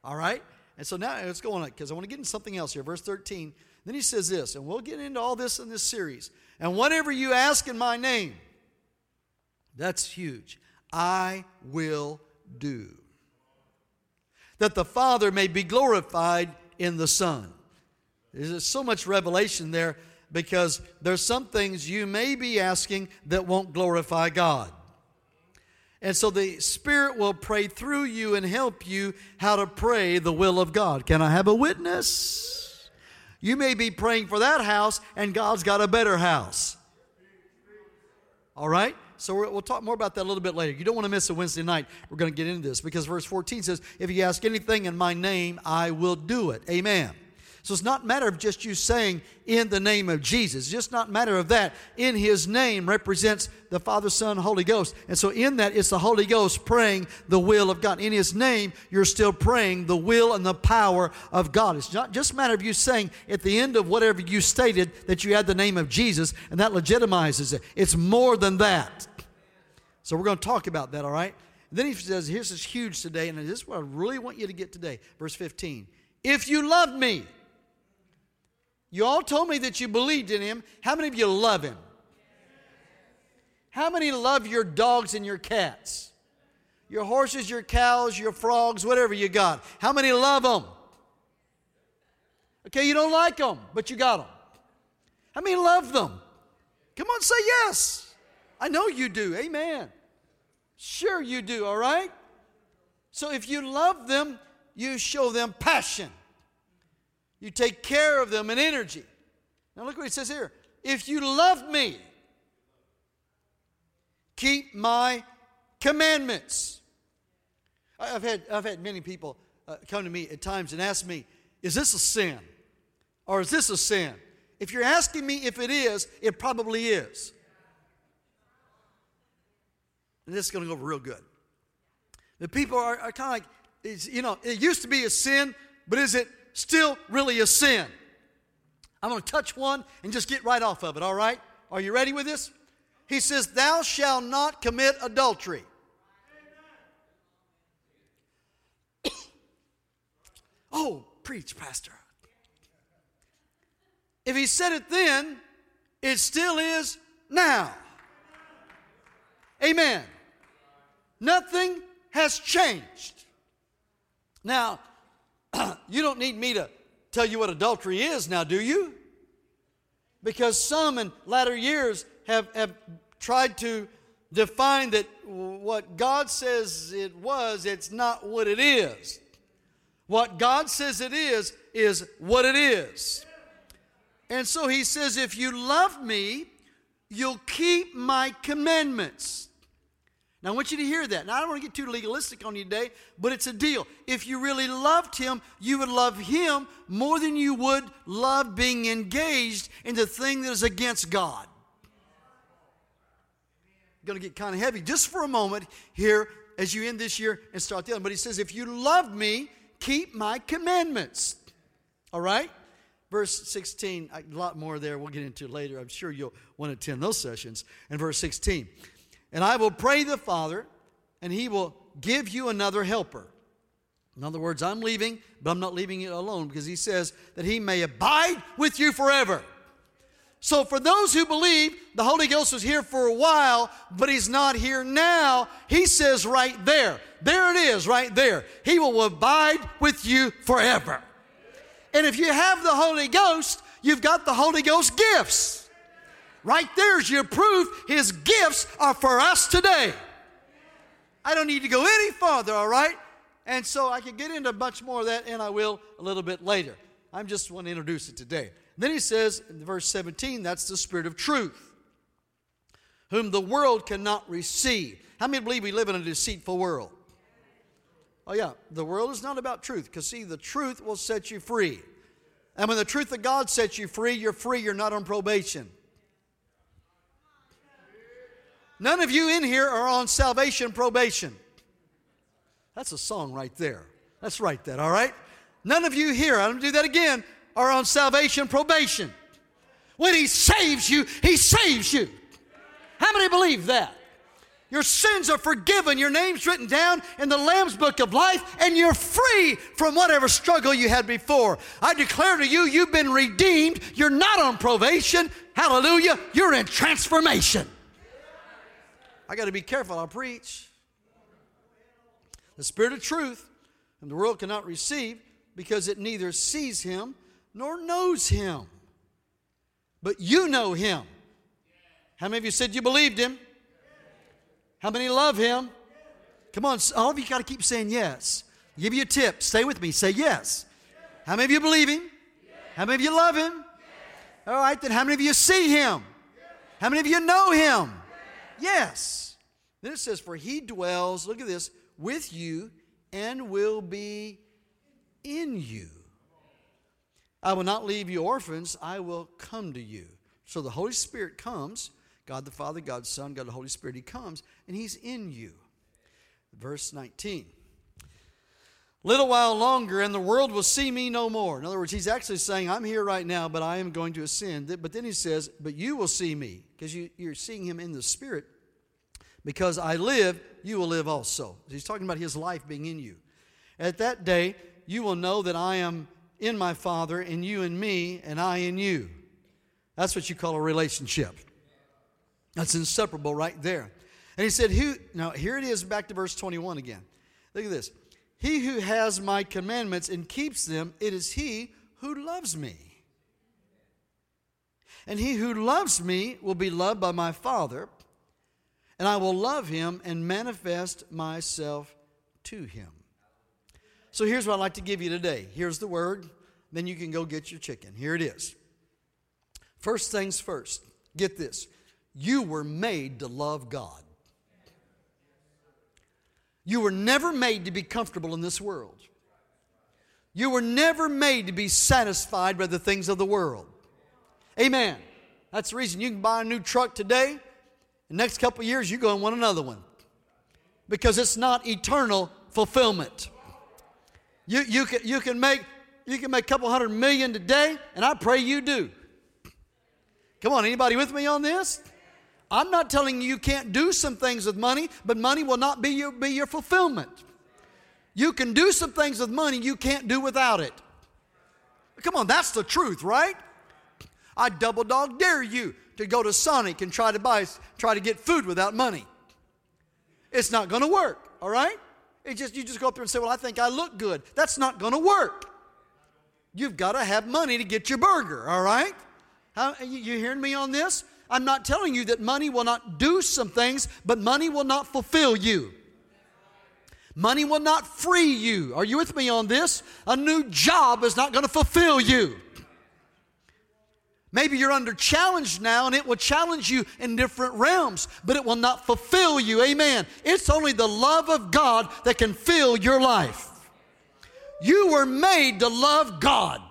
All right? And so now let's go on because I want to get into something else here. Verse 13. Then he says this, and we'll get into all this in this series. And whatever you ask in my name, that's huge, I will do. That the Father may be glorified in the Son. There's so much revelation there because there's some things you may be asking that won't glorify God. And so the Spirit will pray through you and help you how to pray the will of God. Can I have a witness? You may be praying for that house, and God's got a better house. All right? So we'll talk more about that a little bit later. You don't want to miss a Wednesday night. We're going to get into this because verse 14 says, If you ask anything in my name, I will do it. Amen. So it's not matter of just you saying in the name of Jesus. It's just not matter of that. In his name represents the Father, Son, Holy Ghost. And so in that it's the Holy Ghost praying the will of God. In his name, you're still praying the will and the power of God. It's not just matter of you saying at the end of whatever you stated that you had the name of Jesus, and that legitimizes it. It's more than that. So we're going to talk about that, all right? then he says, here's this huge today, and this is what I really want you to get today. Verse 15. If you love me, you all told me that you believed in him. How many of you love him? How many love your dogs and your cats? Your horses, your cows, your frogs, whatever you got. How many love them? Okay, you don't like them, but you got them. How many love them? Come on, say yes. I know you do. Amen. Sure, you do, all right? So if you love them, you show them passion. You take care of them and energy. Now, look what he says here. If you love me, keep my commandments. I've had, I've had many people uh, come to me at times and ask me, Is this a sin? Or is this a sin? If you're asking me if it is, it probably is. And this is going to go real good. The people are, are kind of like, you know, it used to be a sin, but is it still really a sin? I'm going to touch one and just get right off of it, all right? Are you ready with this? He says, Thou shalt not commit adultery. oh, preach, Pastor. If he said it then, it still is now. Amen. Nothing has changed. Now, you don't need me to tell you what adultery is now, do you? Because some in latter years have, have tried to define that what God says it was, it's not what it is. What God says it is, is what it is. And so he says, If you love me, you'll keep my commandments. Now, I want you to hear that. Now, I don't want to get too legalistic on you today, but it's a deal. If you really loved him, you would love him more than you would love being engaged in the thing that is against God. Going to get kind of heavy just for a moment here as you end this year and start the other. But he says, If you love me, keep my commandments. All right? Verse 16, a lot more there we'll get into later. I'm sure you'll want to attend those sessions. And verse 16, and I will pray the Father, and he will give you another helper. In other words, I'm leaving, but I'm not leaving it alone because he says that he may abide with you forever. So, for those who believe the Holy Ghost was here for a while, but he's not here now, he says right there, there it is, right there. He will abide with you forever. And if you have the Holy Ghost, you've got the Holy Ghost gifts. Right there's your proof his gifts are for us today. I don't need to go any farther, all right? And so I can get into much more of that, and I will a little bit later. I am just want to introduce it today. And Then he says in verse 17, that's the Spirit of truth, whom the world cannot receive. How many believe we live in a deceitful world? Oh, yeah, the world is not about truth, because see, the truth will set you free. And when the truth of God sets you free, you're free, you're not on probation. None of you in here are on salvation probation. That's a song right there. Let's write that, all right? None of you here, I'm gonna do that again, are on salvation probation. When He saves you, He saves you. How many believe that? Your sins are forgiven, your name's written down in the Lamb's book of life, and you're free from whatever struggle you had before. I declare to you, you've been redeemed. You're not on probation. Hallelujah. You're in transformation. I got to be careful. I preach. The Spirit of truth, and the world cannot receive because it neither sees him nor knows him. But you know him. How many of you said you believed him? How many love him? Come on, all of you got to keep saying yes. I'll give you a tip. Stay with me. Say yes. How many of you believe him? How many of you love him? All right, then how many of you see him? How many of you know him? Yes. Then it says, For he dwells, look at this, with you and will be in you. I will not leave you orphans, I will come to you. So the Holy Spirit comes, God the Father, God the Son, God the Holy Spirit, He comes, and He's in you. Verse 19. Little while longer, and the world will see me no more. In other words, he's actually saying, I'm here right now, but I am going to ascend. But then he says, But you will see me, because you, you're seeing him in the Spirit Because I live, you will live also. He's talking about his life being in you. At that day, you will know that I am in my Father, and you in me, and I in you. That's what you call a relationship. That's inseparable right there. And he said, Who now here it is back to verse 21 again. Look at this. He who has my commandments and keeps them, it is he who loves me. And he who loves me will be loved by my Father, and I will love him and manifest myself to him. So here's what I'd like to give you today. Here's the word, then you can go get your chicken. Here it is. First things first, get this. You were made to love God. You were never made to be comfortable in this world. You were never made to be satisfied by the things of the world. Amen. That's the reason you can buy a new truck today. The next couple years, you're going to want another one because it's not eternal fulfillment. You, you, can, you, can make, you can make a couple hundred million today, and I pray you do. Come on, anybody with me on this? I'm not telling you you can't do some things with money, but money will not be your, be your fulfillment. You can do some things with money you can't do without it. Come on, that's the truth, right? I double dog dare you to go to Sonic and try to buy, try to get food without money. It's not going to work, all right? It just you just go up there and say, "Well, I think I look good." That's not going to work. You've got to have money to get your burger, all right? How, you, you hearing me on this? I'm not telling you that money will not do some things, but money will not fulfill you. Money will not free you. Are you with me on this? A new job is not going to fulfill you. Maybe you're under challenge now and it will challenge you in different realms, but it will not fulfill you. Amen. It's only the love of God that can fill your life. You were made to love God.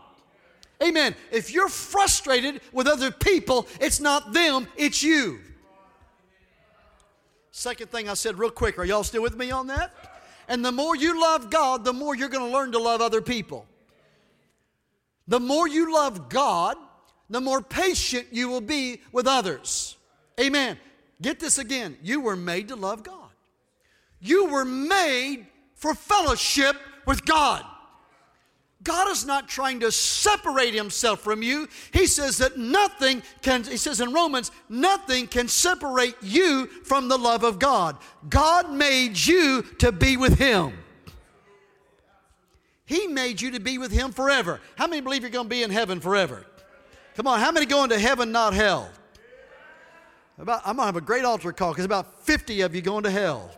Amen. If you're frustrated with other people, it's not them, it's you. Second thing I said, real quick, are y'all still with me on that? And the more you love God, the more you're going to learn to love other people. The more you love God, the more patient you will be with others. Amen. Get this again. You were made to love God. You were made for fellowship with God. God is not trying to separate himself from you. He says that nothing can, he says in Romans, nothing can separate you from the love of God. God made you to be with him. He made you to be with him forever. How many believe you're going to be in heaven forever? Come on, how many going to heaven, not hell? About, I'm going to have a great altar call because about 50 of you going to hell.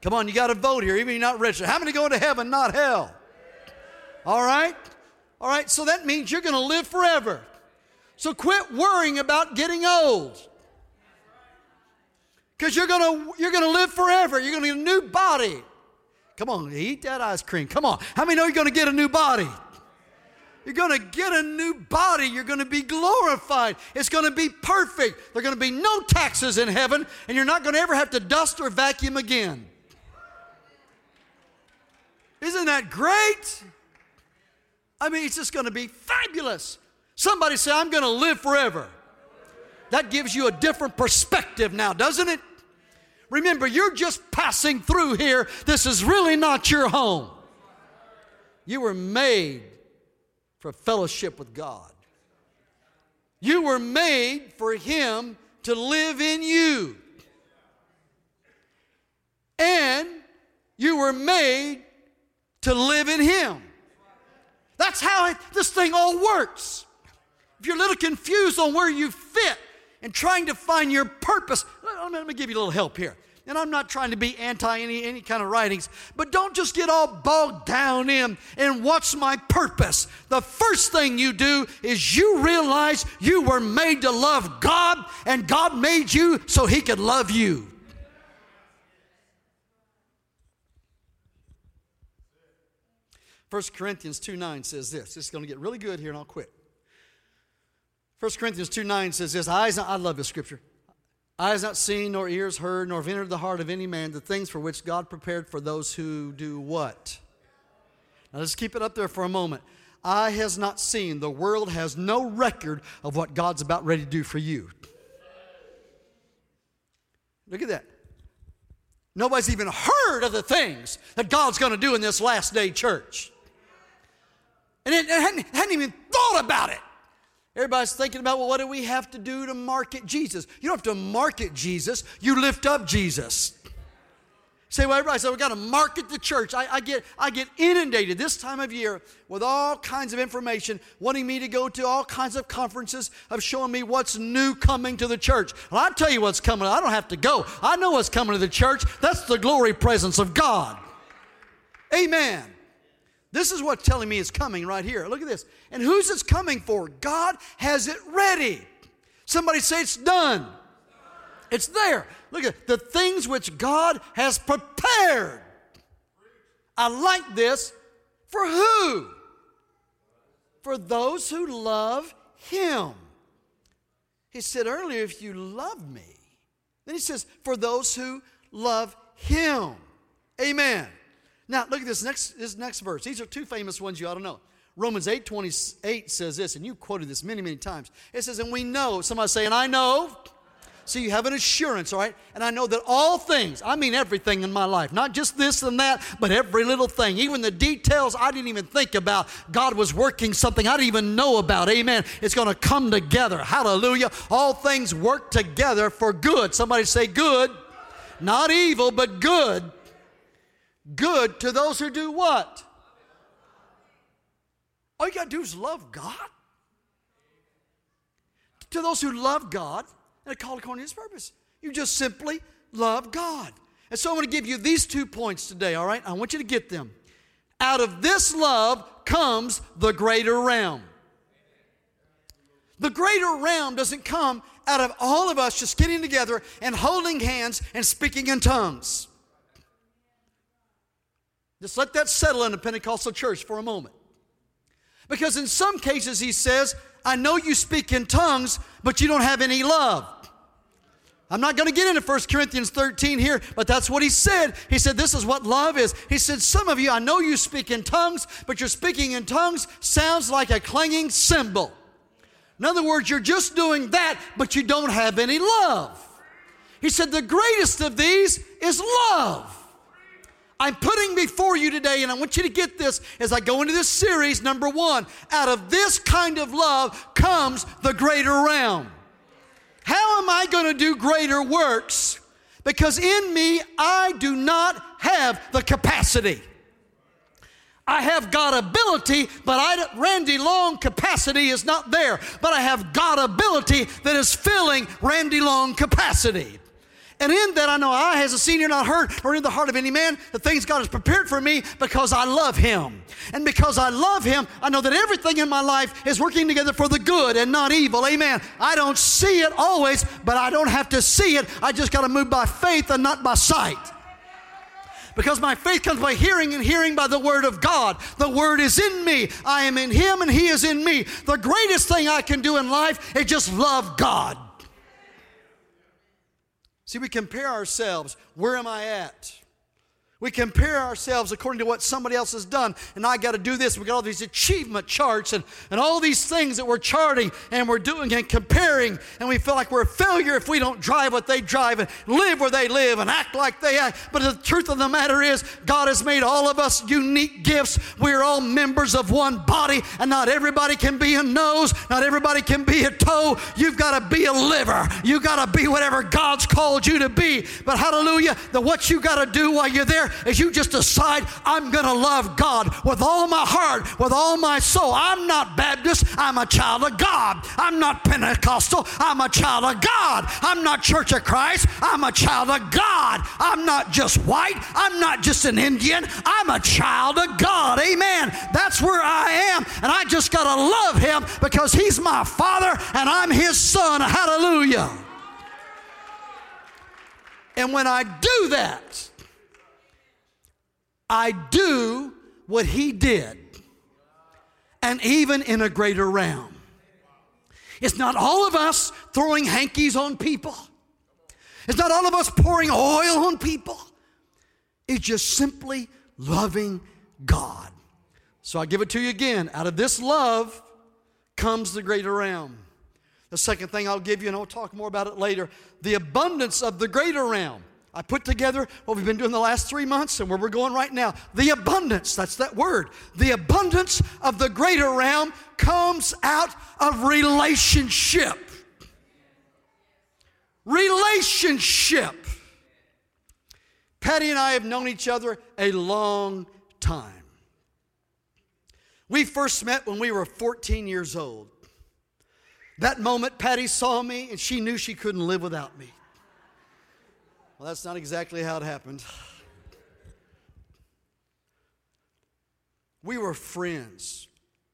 Come on, you got to vote here, even if you're not rich. How many going to heaven, not hell? All right? All right, so that means you're going to live forever. So quit worrying about getting old. Because you're going you're to live forever. You're going to get a new body. Come on, eat that ice cream. Come on. How many know you're going to get a new body? You're going to get a new body. You're going to be glorified. It's going to be perfect. There are going to be no taxes in heaven, and you're not going to ever have to dust or vacuum again. Isn't that great? I mean, it's just going to be fabulous. Somebody say, I'm going to live forever. That gives you a different perspective now, doesn't it? Remember, you're just passing through here. This is really not your home. You were made for fellowship with God. You were made for Him to live in you. And you were made to live in Him. That's how it, this thing all works. If you're a little confused on where you fit and trying to find your purpose, let me, let me give you a little help here. And I'm not trying to be anti any, any kind of writings, but don't just get all bogged down in and what's my purpose. The first thing you do is you realize you were made to love God, and God made you so He could love you. 1 Corinthians 2 9 says this. This is going to get really good here and I'll quit. 1 Corinthians 2 9 says this. Eyes, I love this scripture. Eyes not seen, nor ears heard, nor have entered the heart of any man the things for which God prepared for those who do what? Now let's keep it up there for a moment. Eye has not seen, the world has no record of what God's about ready to do for you. Look at that. Nobody's even heard of the things that God's going to do in this last day church. And it, it hadn't, hadn't even thought about it. Everybody's thinking about, well, what do we have to do to market Jesus? You don't have to market Jesus, you lift up Jesus. Say, well, everybody said we've got to market the church. I, I, get, I get inundated this time of year with all kinds of information, wanting me to go to all kinds of conferences of showing me what's new coming to the church. Well, I'll tell you what's coming. I don't have to go. I know what's coming to the church. That's the glory presence of God. Amen. This is what's telling me is coming right here. Look at this. And who's it's coming for? God has it ready. Somebody say it's done. It's there. Look at the things which God has prepared. I like this. For who? For those who love Him. He said earlier, if you love me. Then he says, for those who love Him. Amen. Now, look at this next, this next verse. These are two famous ones you ought to know. Romans 8 28 says this, and you quoted this many, many times. It says, And we know, somebody say, and I know so you have an assurance, all right? And I know that all things, I mean everything in my life, not just this and that, but every little thing, even the details I didn't even think about, God was working something I didn't even know about. Amen. It's going to come together. Hallelujah. All things work together for good. Somebody say good. Not evil, but good. Good to those who do what? All you got to do is love God. To those who love God and called according to his purpose. You just simply love God. And so I'm going to give you these two points today, all right? I want you to get them. Out of this love comes the greater realm. The greater realm doesn't come out of all of us just getting together and holding hands and speaking in tongues. Just let that settle in a Pentecostal church for a moment. Because in some cases, he says, I know you speak in tongues, but you don't have any love. I'm not going to get into 1 Corinthians 13 here, but that's what he said. He said, This is what love is. He said, Some of you, I know you speak in tongues, but your speaking in tongues sounds like a clanging cymbal. In other words, you're just doing that, but you don't have any love. He said, The greatest of these is love. I'm putting before you today, and I want you to get this as I go into this series. Number one, out of this kind of love comes the greater realm. How am I going to do greater works? Because in me, I do not have the capacity. I have God ability, but I, Randy Long capacity is not there. But I have God ability that is filling Randy Long capacity. And in that, I know I, as a senior, not heard or in the heart of any man, the things God has prepared for me because I love Him. And because I love Him, I know that everything in my life is working together for the good and not evil. Amen. I don't see it always, but I don't have to see it. I just got to move by faith and not by sight because my faith comes by hearing and hearing by the word of God. The word is in me. I am in him and he is in me. The greatest thing I can do in life is just love God. See, we compare ourselves. Where am I at? We compare ourselves according to what somebody else has done, and I got to do this. We got all these achievement charts and, and all these things that we're charting and we're doing and comparing, and we feel like we're a failure if we don't drive what they drive and live where they live and act like they act. But the truth of the matter is, God has made all of us unique gifts. We're all members of one body, and not everybody can be a nose, not everybody can be a toe. You've got to be a liver. You've got to be whatever God's called you to be. But hallelujah, the what you got to do while you're there is you just decide, I'm going to love God with all my heart, with all my soul. I'm not Baptist, I'm a child of God. I'm not Pentecostal, I'm a child of God. I'm not Church of Christ, I'm a child of God. I'm not just white, I'm not just an Indian, I'm a child of God. Amen. That's where I am, and I just got to love Him because He's my Father and I'm His Son. Hallelujah. And when I do that, I do what he did, and even in a greater realm. It's not all of us throwing hankies on people. It's not all of us pouring oil on people. It's just simply loving God. So I give it to you again. Out of this love comes the greater realm. The second thing I'll give you, and I'll talk more about it later the abundance of the greater realm. I put together what we've been doing the last three months and where we're going right now. The abundance, that's that word. The abundance of the greater realm comes out of relationship. Relationship. Patty and I have known each other a long time. We first met when we were 14 years old. That moment, Patty saw me and she knew she couldn't live without me. Well, that's not exactly how it happened. We were friends.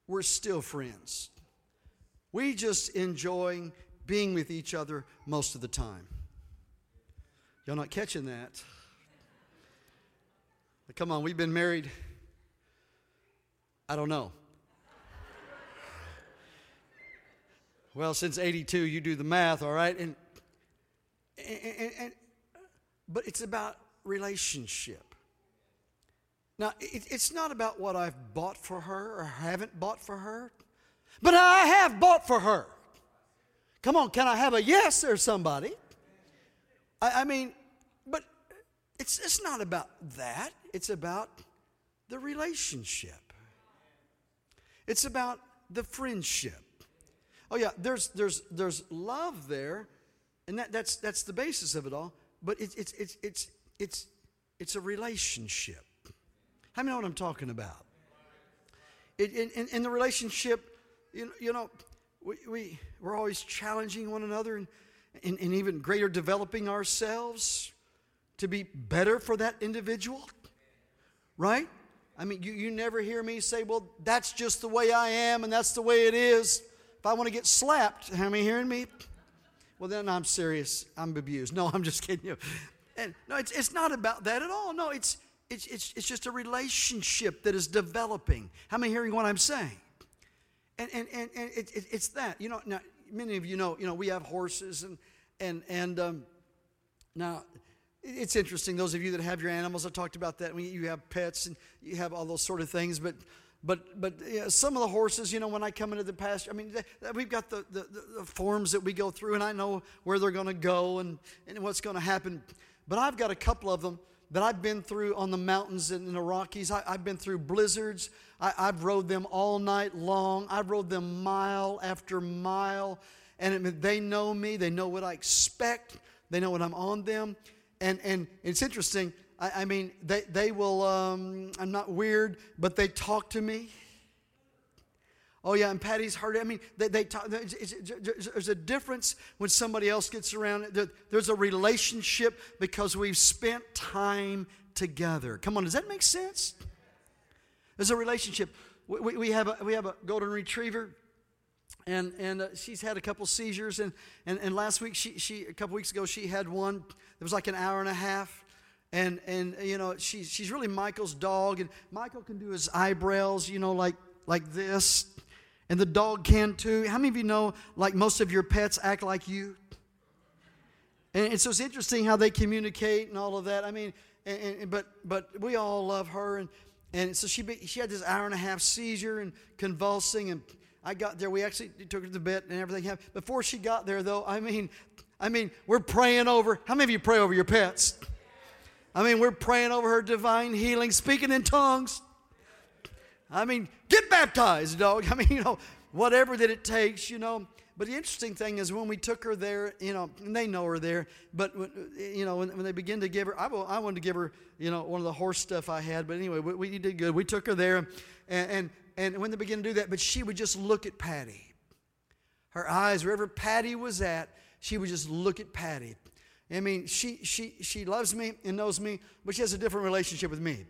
We're still friends. We just enjoy being with each other most of the time. Y'all not catching that? Come on, we've been married, I don't know. Well, since 82, you do the math, all right? And, and, and, but it's about relationship. Now, it, it's not about what I've bought for her or haven't bought for her, but I have bought for her. Come on, can I have a yes or somebody? I, I mean, but it's, it's not about that. It's about the relationship. It's about the friendship. Oh yeah, there's there's there's love there, and that, that's that's the basis of it all. But it's it's it's it's it's it's a relationship. How many know what I'm talking about? It, in, in, in the relationship, you know, you know we, we, we're always challenging one another and, and, and even greater developing ourselves to be better for that individual, right? I mean, you, you never hear me say, well, that's just the way I am and that's the way it is. If I want to get slapped, how many hearing me? Well, then I'm serious. I'm abused. No, I'm just kidding you. And no, it's, it's not about that at all. No, it's, it's, it's, it's just a relationship that is developing. How many hearing what I'm saying? And, and, and, and it, it, it's that. You know, now, many of you know, you know, we have horses and, and, and um, now, it's interesting, those of you that have your animals, I talked about that. When you have pets and you have all those sort of things, but but but some of the horses, you know, when I come into the pasture, I mean, they, we've got the, the, the, forms that we go through, and I know where they're going to go and, and what's going to happen. But I've got a couple of them that I've been through on the mountains and in the Rockies. I, have been through blizzards. I, I've rode them all night long. I've rode them mile after mile. And it, they know me, they know what I expect, they know when I'm on them. And, and it's interesting I, I mean, they, they will, um, I'm not weird, but they talk to me. Oh, yeah, and Patty's heard it. I mean, they, they talk, there's a difference when somebody else gets around. There's a relationship because we've spent time together. Come on, does that make sense? There's a relationship. We, we, have, a, we have a golden retriever and and uh, she's had a couple seizures and, and and last week she she a couple weeks ago she had one it was like an hour and a half and and you know she's she's really Michael's dog, and Michael can do his eyebrows, you know, like like this, and the dog can too. How many of you know, like most of your pets act like you? And, and so it's interesting how they communicate and all of that. I mean, and, and, but but we all love her, and and so she she had this hour and a half seizure and convulsing, and I got there. We actually took her to the vet and everything. Before she got there, though, I mean, I mean, we're praying over. How many of you pray over your pets? I mean, we're praying over her divine healing, speaking in tongues. I mean, get baptized, dog. I mean, you know, whatever that it takes, you know. But the interesting thing is when we took her there, you know, and they know her there, but, you know, when, when they begin to give her, I, I, wanted to give her, you know, one of the horse stuff I had, but anyway, we, we did good. We took her there, and, and, and when they began to do that, but she would just look at Patty. Her eyes, wherever Patty was at, she would just look at Patty. I mean, she, she, she loves me and knows me, but she has a different relationship with me.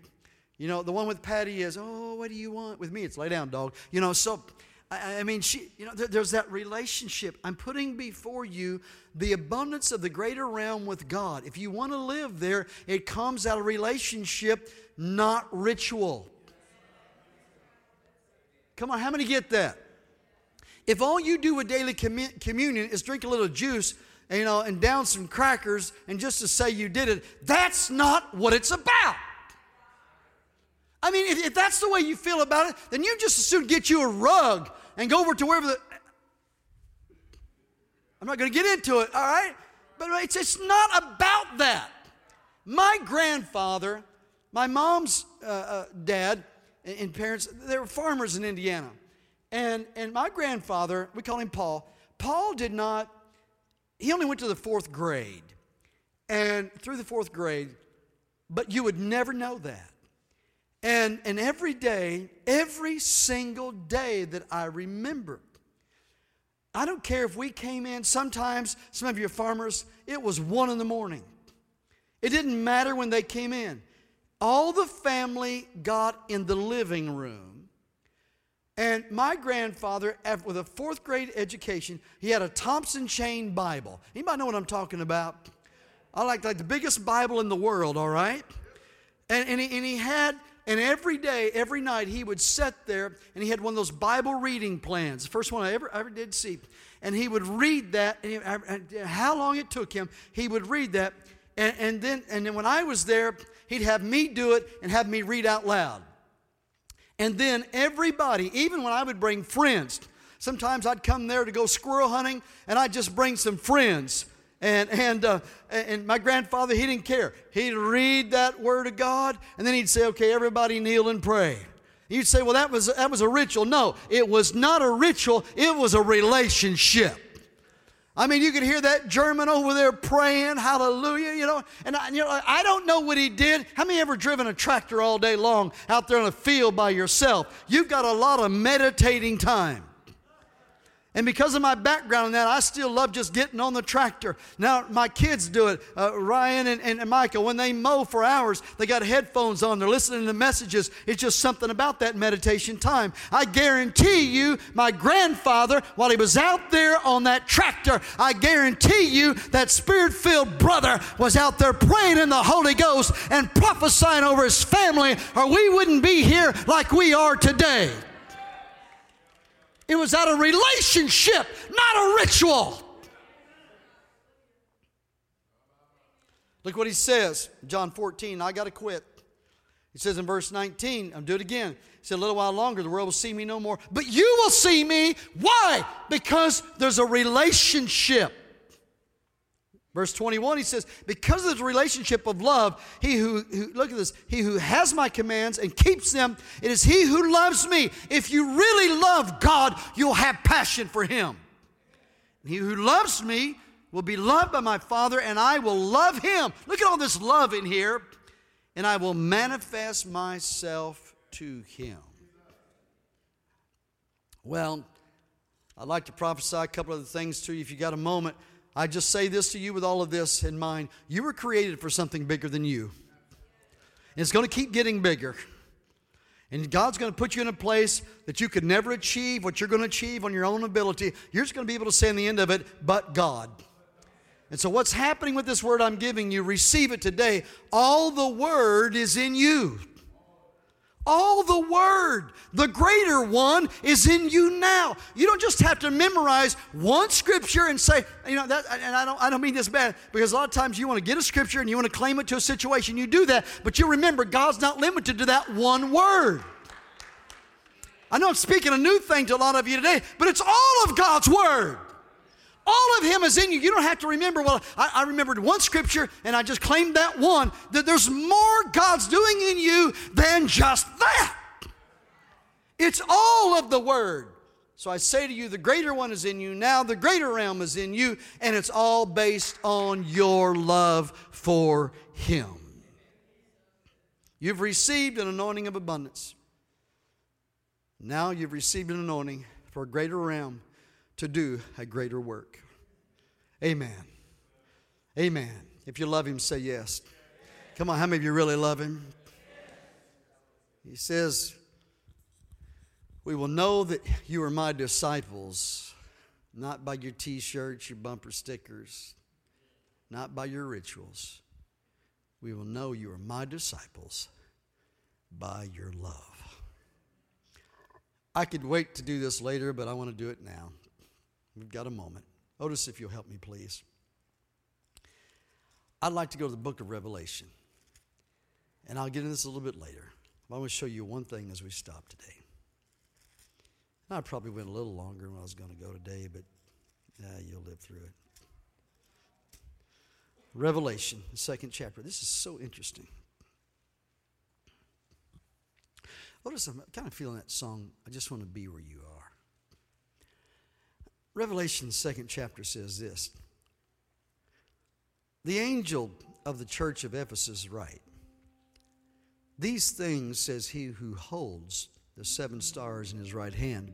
You know, the one with Patty is, oh, what do you want? With me, it's lay down, dog. You know, so, I, I mean, she, you know, there, there's that relationship. I'm putting before you the abundance of the greater realm with God. If you want to live there, it comes out of relationship, not ritual. Come on, how many get that? If all you do with daily communion is drink a little juice, you know, and down some crackers and just to say you did it. That's not what it's about. I mean, if, if that's the way you feel about it, then you just as soon get you a rug and go over to wherever the. I'm not going to get into it, all right? But it's, it's not about that. My grandfather, my mom's uh, uh, dad and, and parents, they were farmers in Indiana. And, and my grandfather, we call him Paul, Paul did not, he only went to the fourth grade. And through the fourth grade, but you would never know that. And, and every day, every single day that I remember, I don't care if we came in, sometimes, some of you farmers, it was one in the morning. It didn't matter when they came in. All the family got in the living room. And my grandfather, with a fourth grade education, he had a Thompson Chain Bible. Anybody know what I'm talking about? I like like the biggest Bible in the world, all right? And, and, he, and he had, and every day, every night, he would sit there and he had one of those Bible reading plans, the first one I ever, ever did see. And he would read that, and, he, and how long it took him, he would read that. And, and, then, and then when I was there, he'd have me do it and have me read out loud. And then everybody, even when I would bring friends, sometimes I'd come there to go squirrel hunting and I'd just bring some friends and, and, uh, and my grandfather, he didn't care. He'd read that word of God, and then he'd say, okay, everybody kneel and pray. You'd say, well, that was, that was a ritual. No, it was not a ritual, it was a relationship. I mean, you could hear that German over there praying, hallelujah, you know. And I, you know, I don't know what he did. How many ever driven a tractor all day long out there in a field by yourself? You've got a lot of meditating time. And because of my background in that, I still love just getting on the tractor. Now, my kids do it. Uh, Ryan and, and, and Michael, when they mow for hours, they got headphones on. They're listening to messages. It's just something about that meditation time. I guarantee you, my grandfather, while he was out there on that tractor, I guarantee you that spirit filled brother was out there praying in the Holy Ghost and prophesying over his family, or we wouldn't be here like we are today. It was out of relationship, not a ritual. Look what he says, John 14. I got to quit. He says in verse 19, I'll do it again. He said, A little while longer, the world will see me no more, but you will see me. Why? Because there's a relationship. Verse 21, he says, Because of the relationship of love, he who, who, look at this, he who has my commands and keeps them, it is he who loves me. If you really love God, you'll have passion for him. he who loves me will be loved by my Father, and I will love him. Look at all this love in here, and I will manifest myself to him. Well, I'd like to prophesy a couple of things to you if you got a moment. I just say this to you with all of this in mind. You were created for something bigger than you. And it's going to keep getting bigger. And God's going to put you in a place that you could never achieve what you're going to achieve on your own ability. You're just going to be able to say in the end of it, but God. And so, what's happening with this word I'm giving you, receive it today. All the word is in you all the Word. The greater one is in you now. You don't just have to memorize one scripture and say, you know, that, and I don't, I don't mean this bad, because a lot of times you want to get a scripture and you want to claim it to a situation. You do that, but you remember God's not limited to that one word. I know I'm speaking a new thing to a lot of you today, but it's all of God's Word. All of Him is in you. You don't have to remember, well, I, I remembered one scripture and I just claimed that one. That there's more God's doing in you than just that. It's all of the Word. So I say to you, the greater one is in you now, the greater realm is in you, and it's all based on your love for Him. You've received an anointing of abundance. Now you've received an anointing for a greater realm to do a greater work. Amen. Amen. If you love him, say yes. Come on, how many of you really love him? He says, We will know that you are my disciples, not by your t shirts, your bumper stickers, not by your rituals. We will know you are my disciples by your love. I could wait to do this later, but I want to do it now. We've got a moment. Otis, if you'll help me, please. I'd like to go to the book of Revelation. And I'll get into this a little bit later. I want to show you one thing as we stop today. I probably went a little longer than I was going to go today, but you'll live through it. Revelation, the second chapter. This is so interesting. Notice I'm kind of feeling that song, I just want to be where you are. Revelation, second chapter says this The angel of the church of Ephesus write, These things says he who holds the seven stars in his right hand,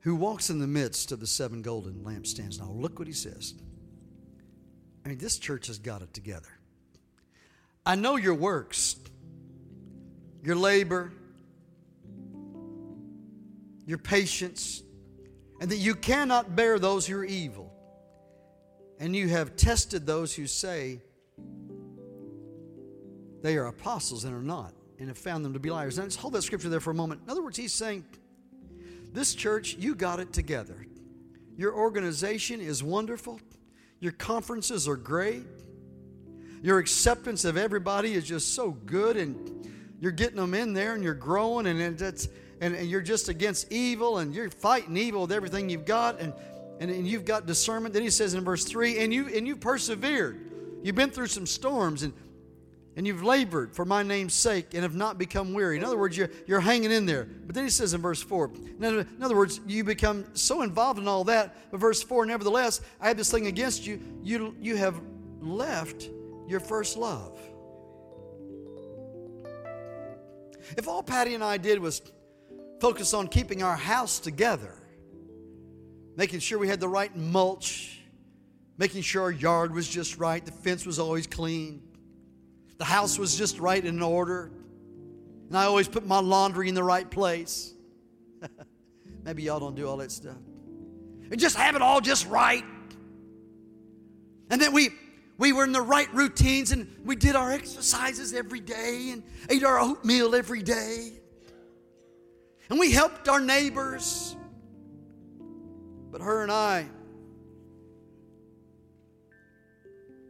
who walks in the midst of the seven golden lampstands. Now, look what he says. I mean, this church has got it together. I know your works, your labor, your patience, and that you cannot bear those who are evil. And you have tested those who say they are apostles and are not, and have found them to be liars. Now, let's hold that scripture there for a moment. In other words, he's saying, This church, you got it together. Your organization is wonderful. Your conferences are great. Your acceptance of everybody is just so good, and you're getting them in there, and you're growing, and it's and, and you're just against evil, and you're fighting evil with everything you've got, and, and and you've got discernment. Then he says in verse three, and you and you persevered. You've been through some storms, and and you've labored for my name's sake and have not become weary. In other words, you're, you're hanging in there. But then he says in verse 4, in other words, you become so involved in all that. But verse 4, nevertheless, I have this thing against you. You, you have left your first love. If all Patty and I did was focus on keeping our house together, making sure we had the right mulch, making sure our yard was just right, the fence was always clean, the house was just right in order. And I always put my laundry in the right place. Maybe y'all don't do all that stuff. And just have it all just right. And then we we were in the right routines and we did our exercises every day and ate our oatmeal every day. And we helped our neighbors. But her and I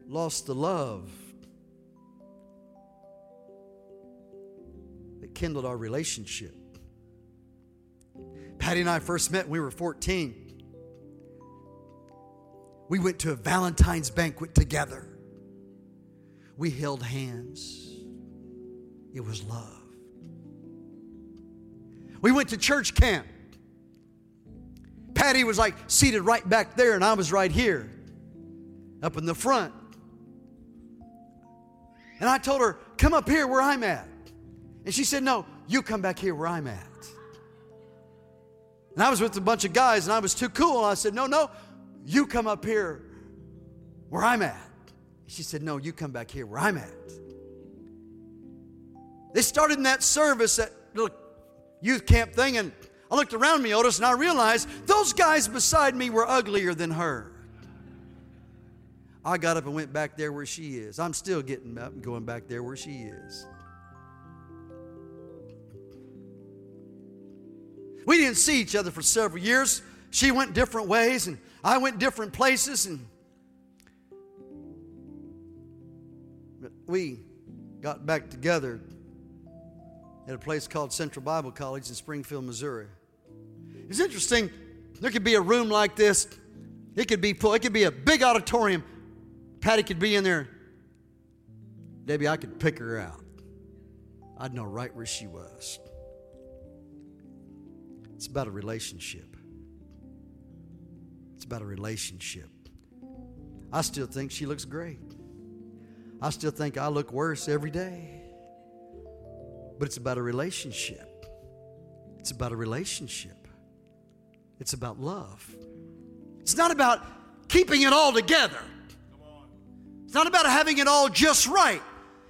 lost the love that kindled our relationship. Patty and I first met when we were 14. We went to a Valentine's banquet together. We held hands. It was love. We went to church camp. Patty was like seated right back there, and I was right here, up in the front. And I told her, Come up here where I'm at. And she said, No, you come back here where I'm at. And I was with a bunch of guys and I was too cool. I said, No, no, you come up here where I'm at. She said, No, you come back here where I'm at. They started in that service, that youth camp thing, and I looked around me, Otis, and I realized those guys beside me were uglier than her. I got up and went back there where she is. I'm still getting up and going back there where she is. We didn't see each other for several years. She went different ways, and I went different places, and we got back together at a place called Central Bible College in Springfield, Missouri. It's interesting. There could be a room like this. It could be full. It could be a big auditorium. Patty could be in there. Debbie, I could pick her out. I'd know right where she was. It's about a relationship. It's about a relationship. I still think she looks great. I still think I look worse every day. But it's about a relationship. It's about a relationship. It's about love. It's not about keeping it all together. It's not about having it all just right.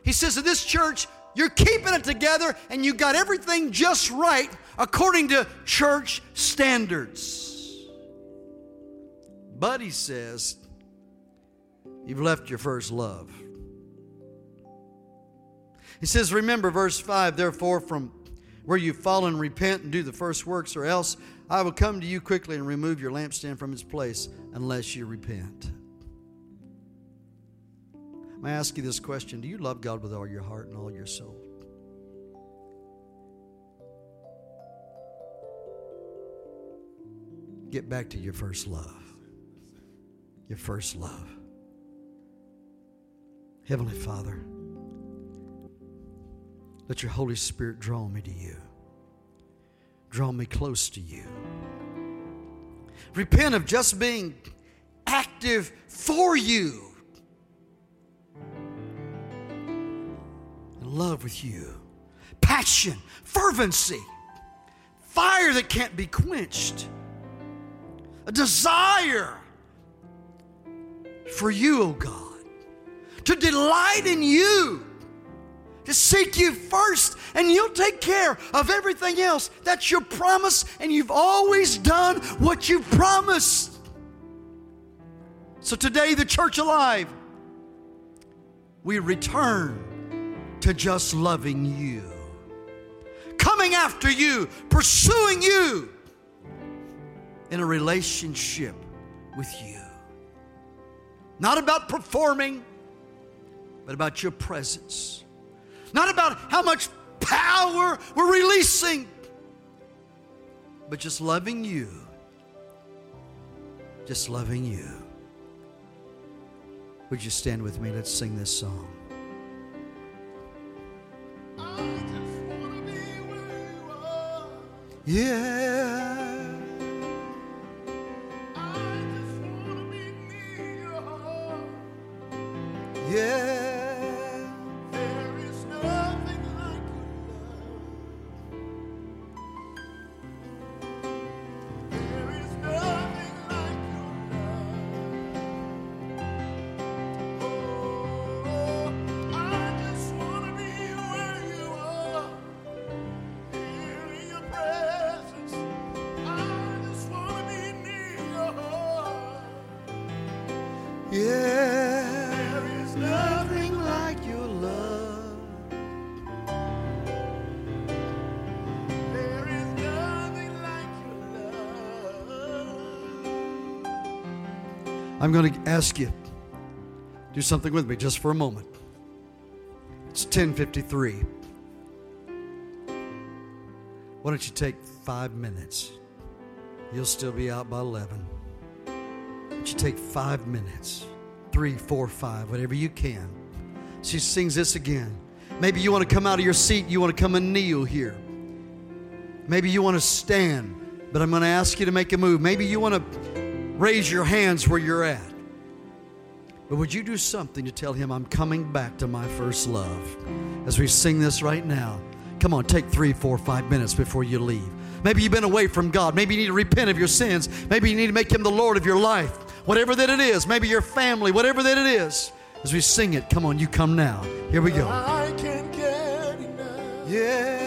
He says in this church, you're keeping it together and you got everything just right according to church standards. But he says, You've left your first love. He says, Remember, verse 5, therefore, from where you've fallen, repent and do the first works, or else I will come to you quickly and remove your lampstand from its place unless you repent. May I ask you this question Do you love God with all your heart and all your soul? get back to your first love. Your first love. Heavenly Father, let your Holy Spirit draw me to you. Draw me close to you. Repent of just being active for you. In love with you. Passion, fervency, fire that can't be quenched, a desire for you, O oh God, to delight in you to seek you first, and you'll take care of everything else. That's your promise, and you've always done what you promised. So today, the church alive, we return to just loving you, coming after you, pursuing you in a relationship with you. Not about performing, but about your presence not about how much power we're releasing, but just loving you. Just loving you. Would you stand with me? Let's sing this song. Yeah. Yeah. I'm going to ask you do something with me just for a moment. It's 10:53. Why don't you take 5 minutes? You'll still be out by 11. Why don't you take 5 minutes? Three, four, five, whatever you can. She sings this again. Maybe you want to come out of your seat, you want to come and kneel here. Maybe you want to stand, but I'm going to ask you to make a move. Maybe you want to raise your hands where you're at. But would you do something to tell him, I'm coming back to my first love? As we sing this right now, come on, take three, four, five minutes before you leave. Maybe you've been away from God. Maybe you need to repent of your sins. Maybe you need to make him the Lord of your life. Whatever that it is, maybe your family, whatever that it is. As we sing it, come on, you come now. Here we go. Yeah.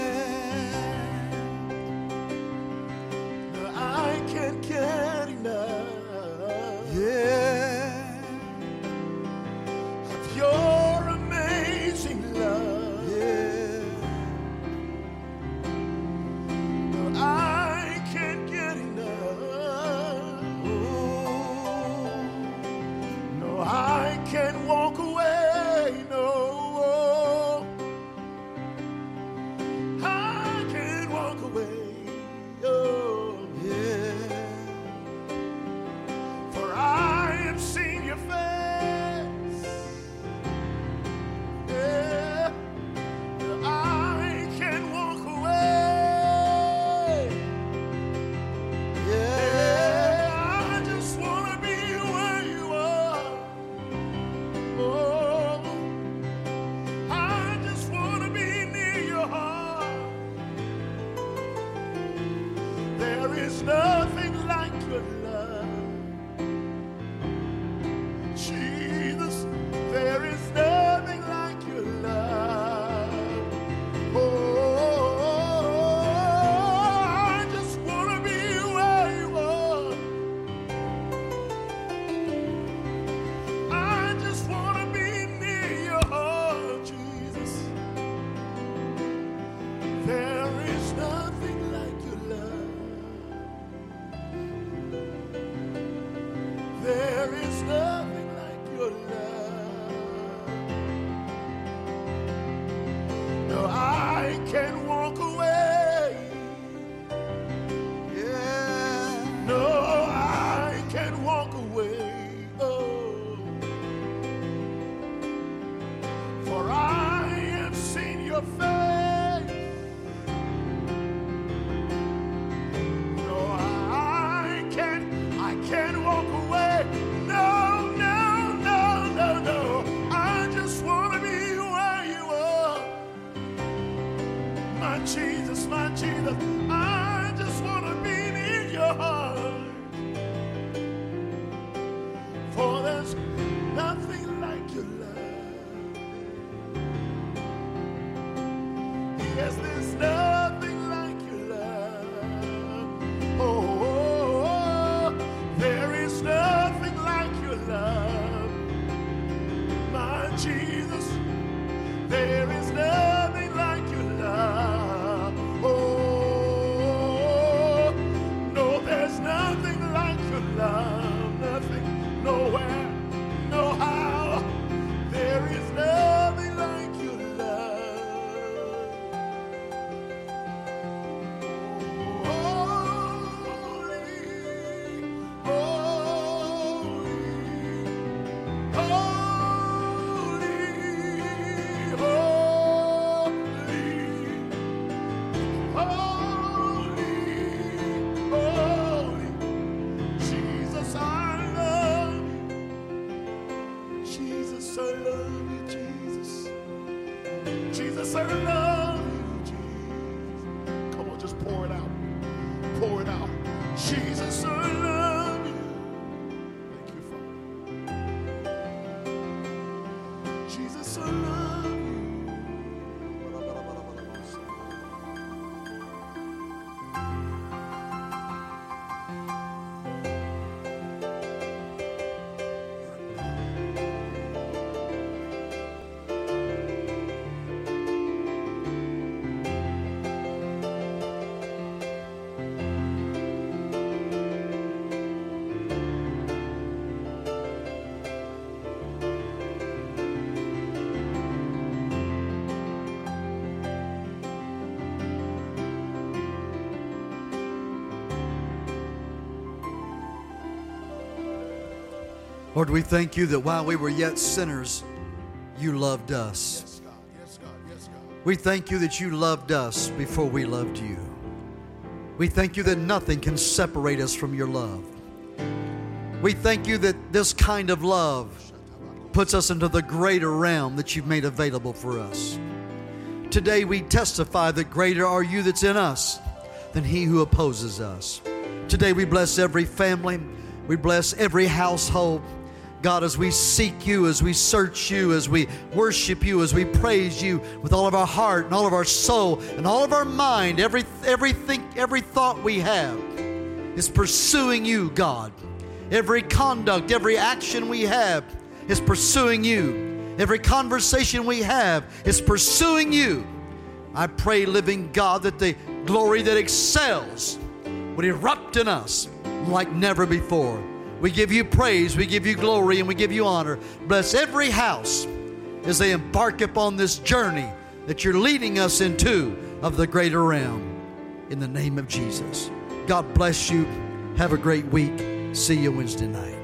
Lord, we thank you that while we were yet sinners, you loved us. Yes, God. Yes, God. Yes, God. We thank you that you loved us before we loved you. We thank you that nothing can separate us from your love. We thank you that this kind of love puts us into the greater realm that you've made available for us. Today we testify that greater are you that's in us than he who opposes us. Today we bless every family, we bless every household. God, as we seek you, as we search you, as we worship you, as we praise you with all of our heart and all of our soul and all of our mind, every everything, every thought we have is pursuing you, God. Every conduct, every action we have is pursuing you. Every conversation we have is pursuing you. I pray, living God, that the glory that excels would erupt in us like never before. We give you praise, we give you glory, and we give you honor. Bless every house as they embark upon this journey that you're leading us into of the greater realm. In the name of Jesus. God bless you. Have a great week. See you Wednesday night.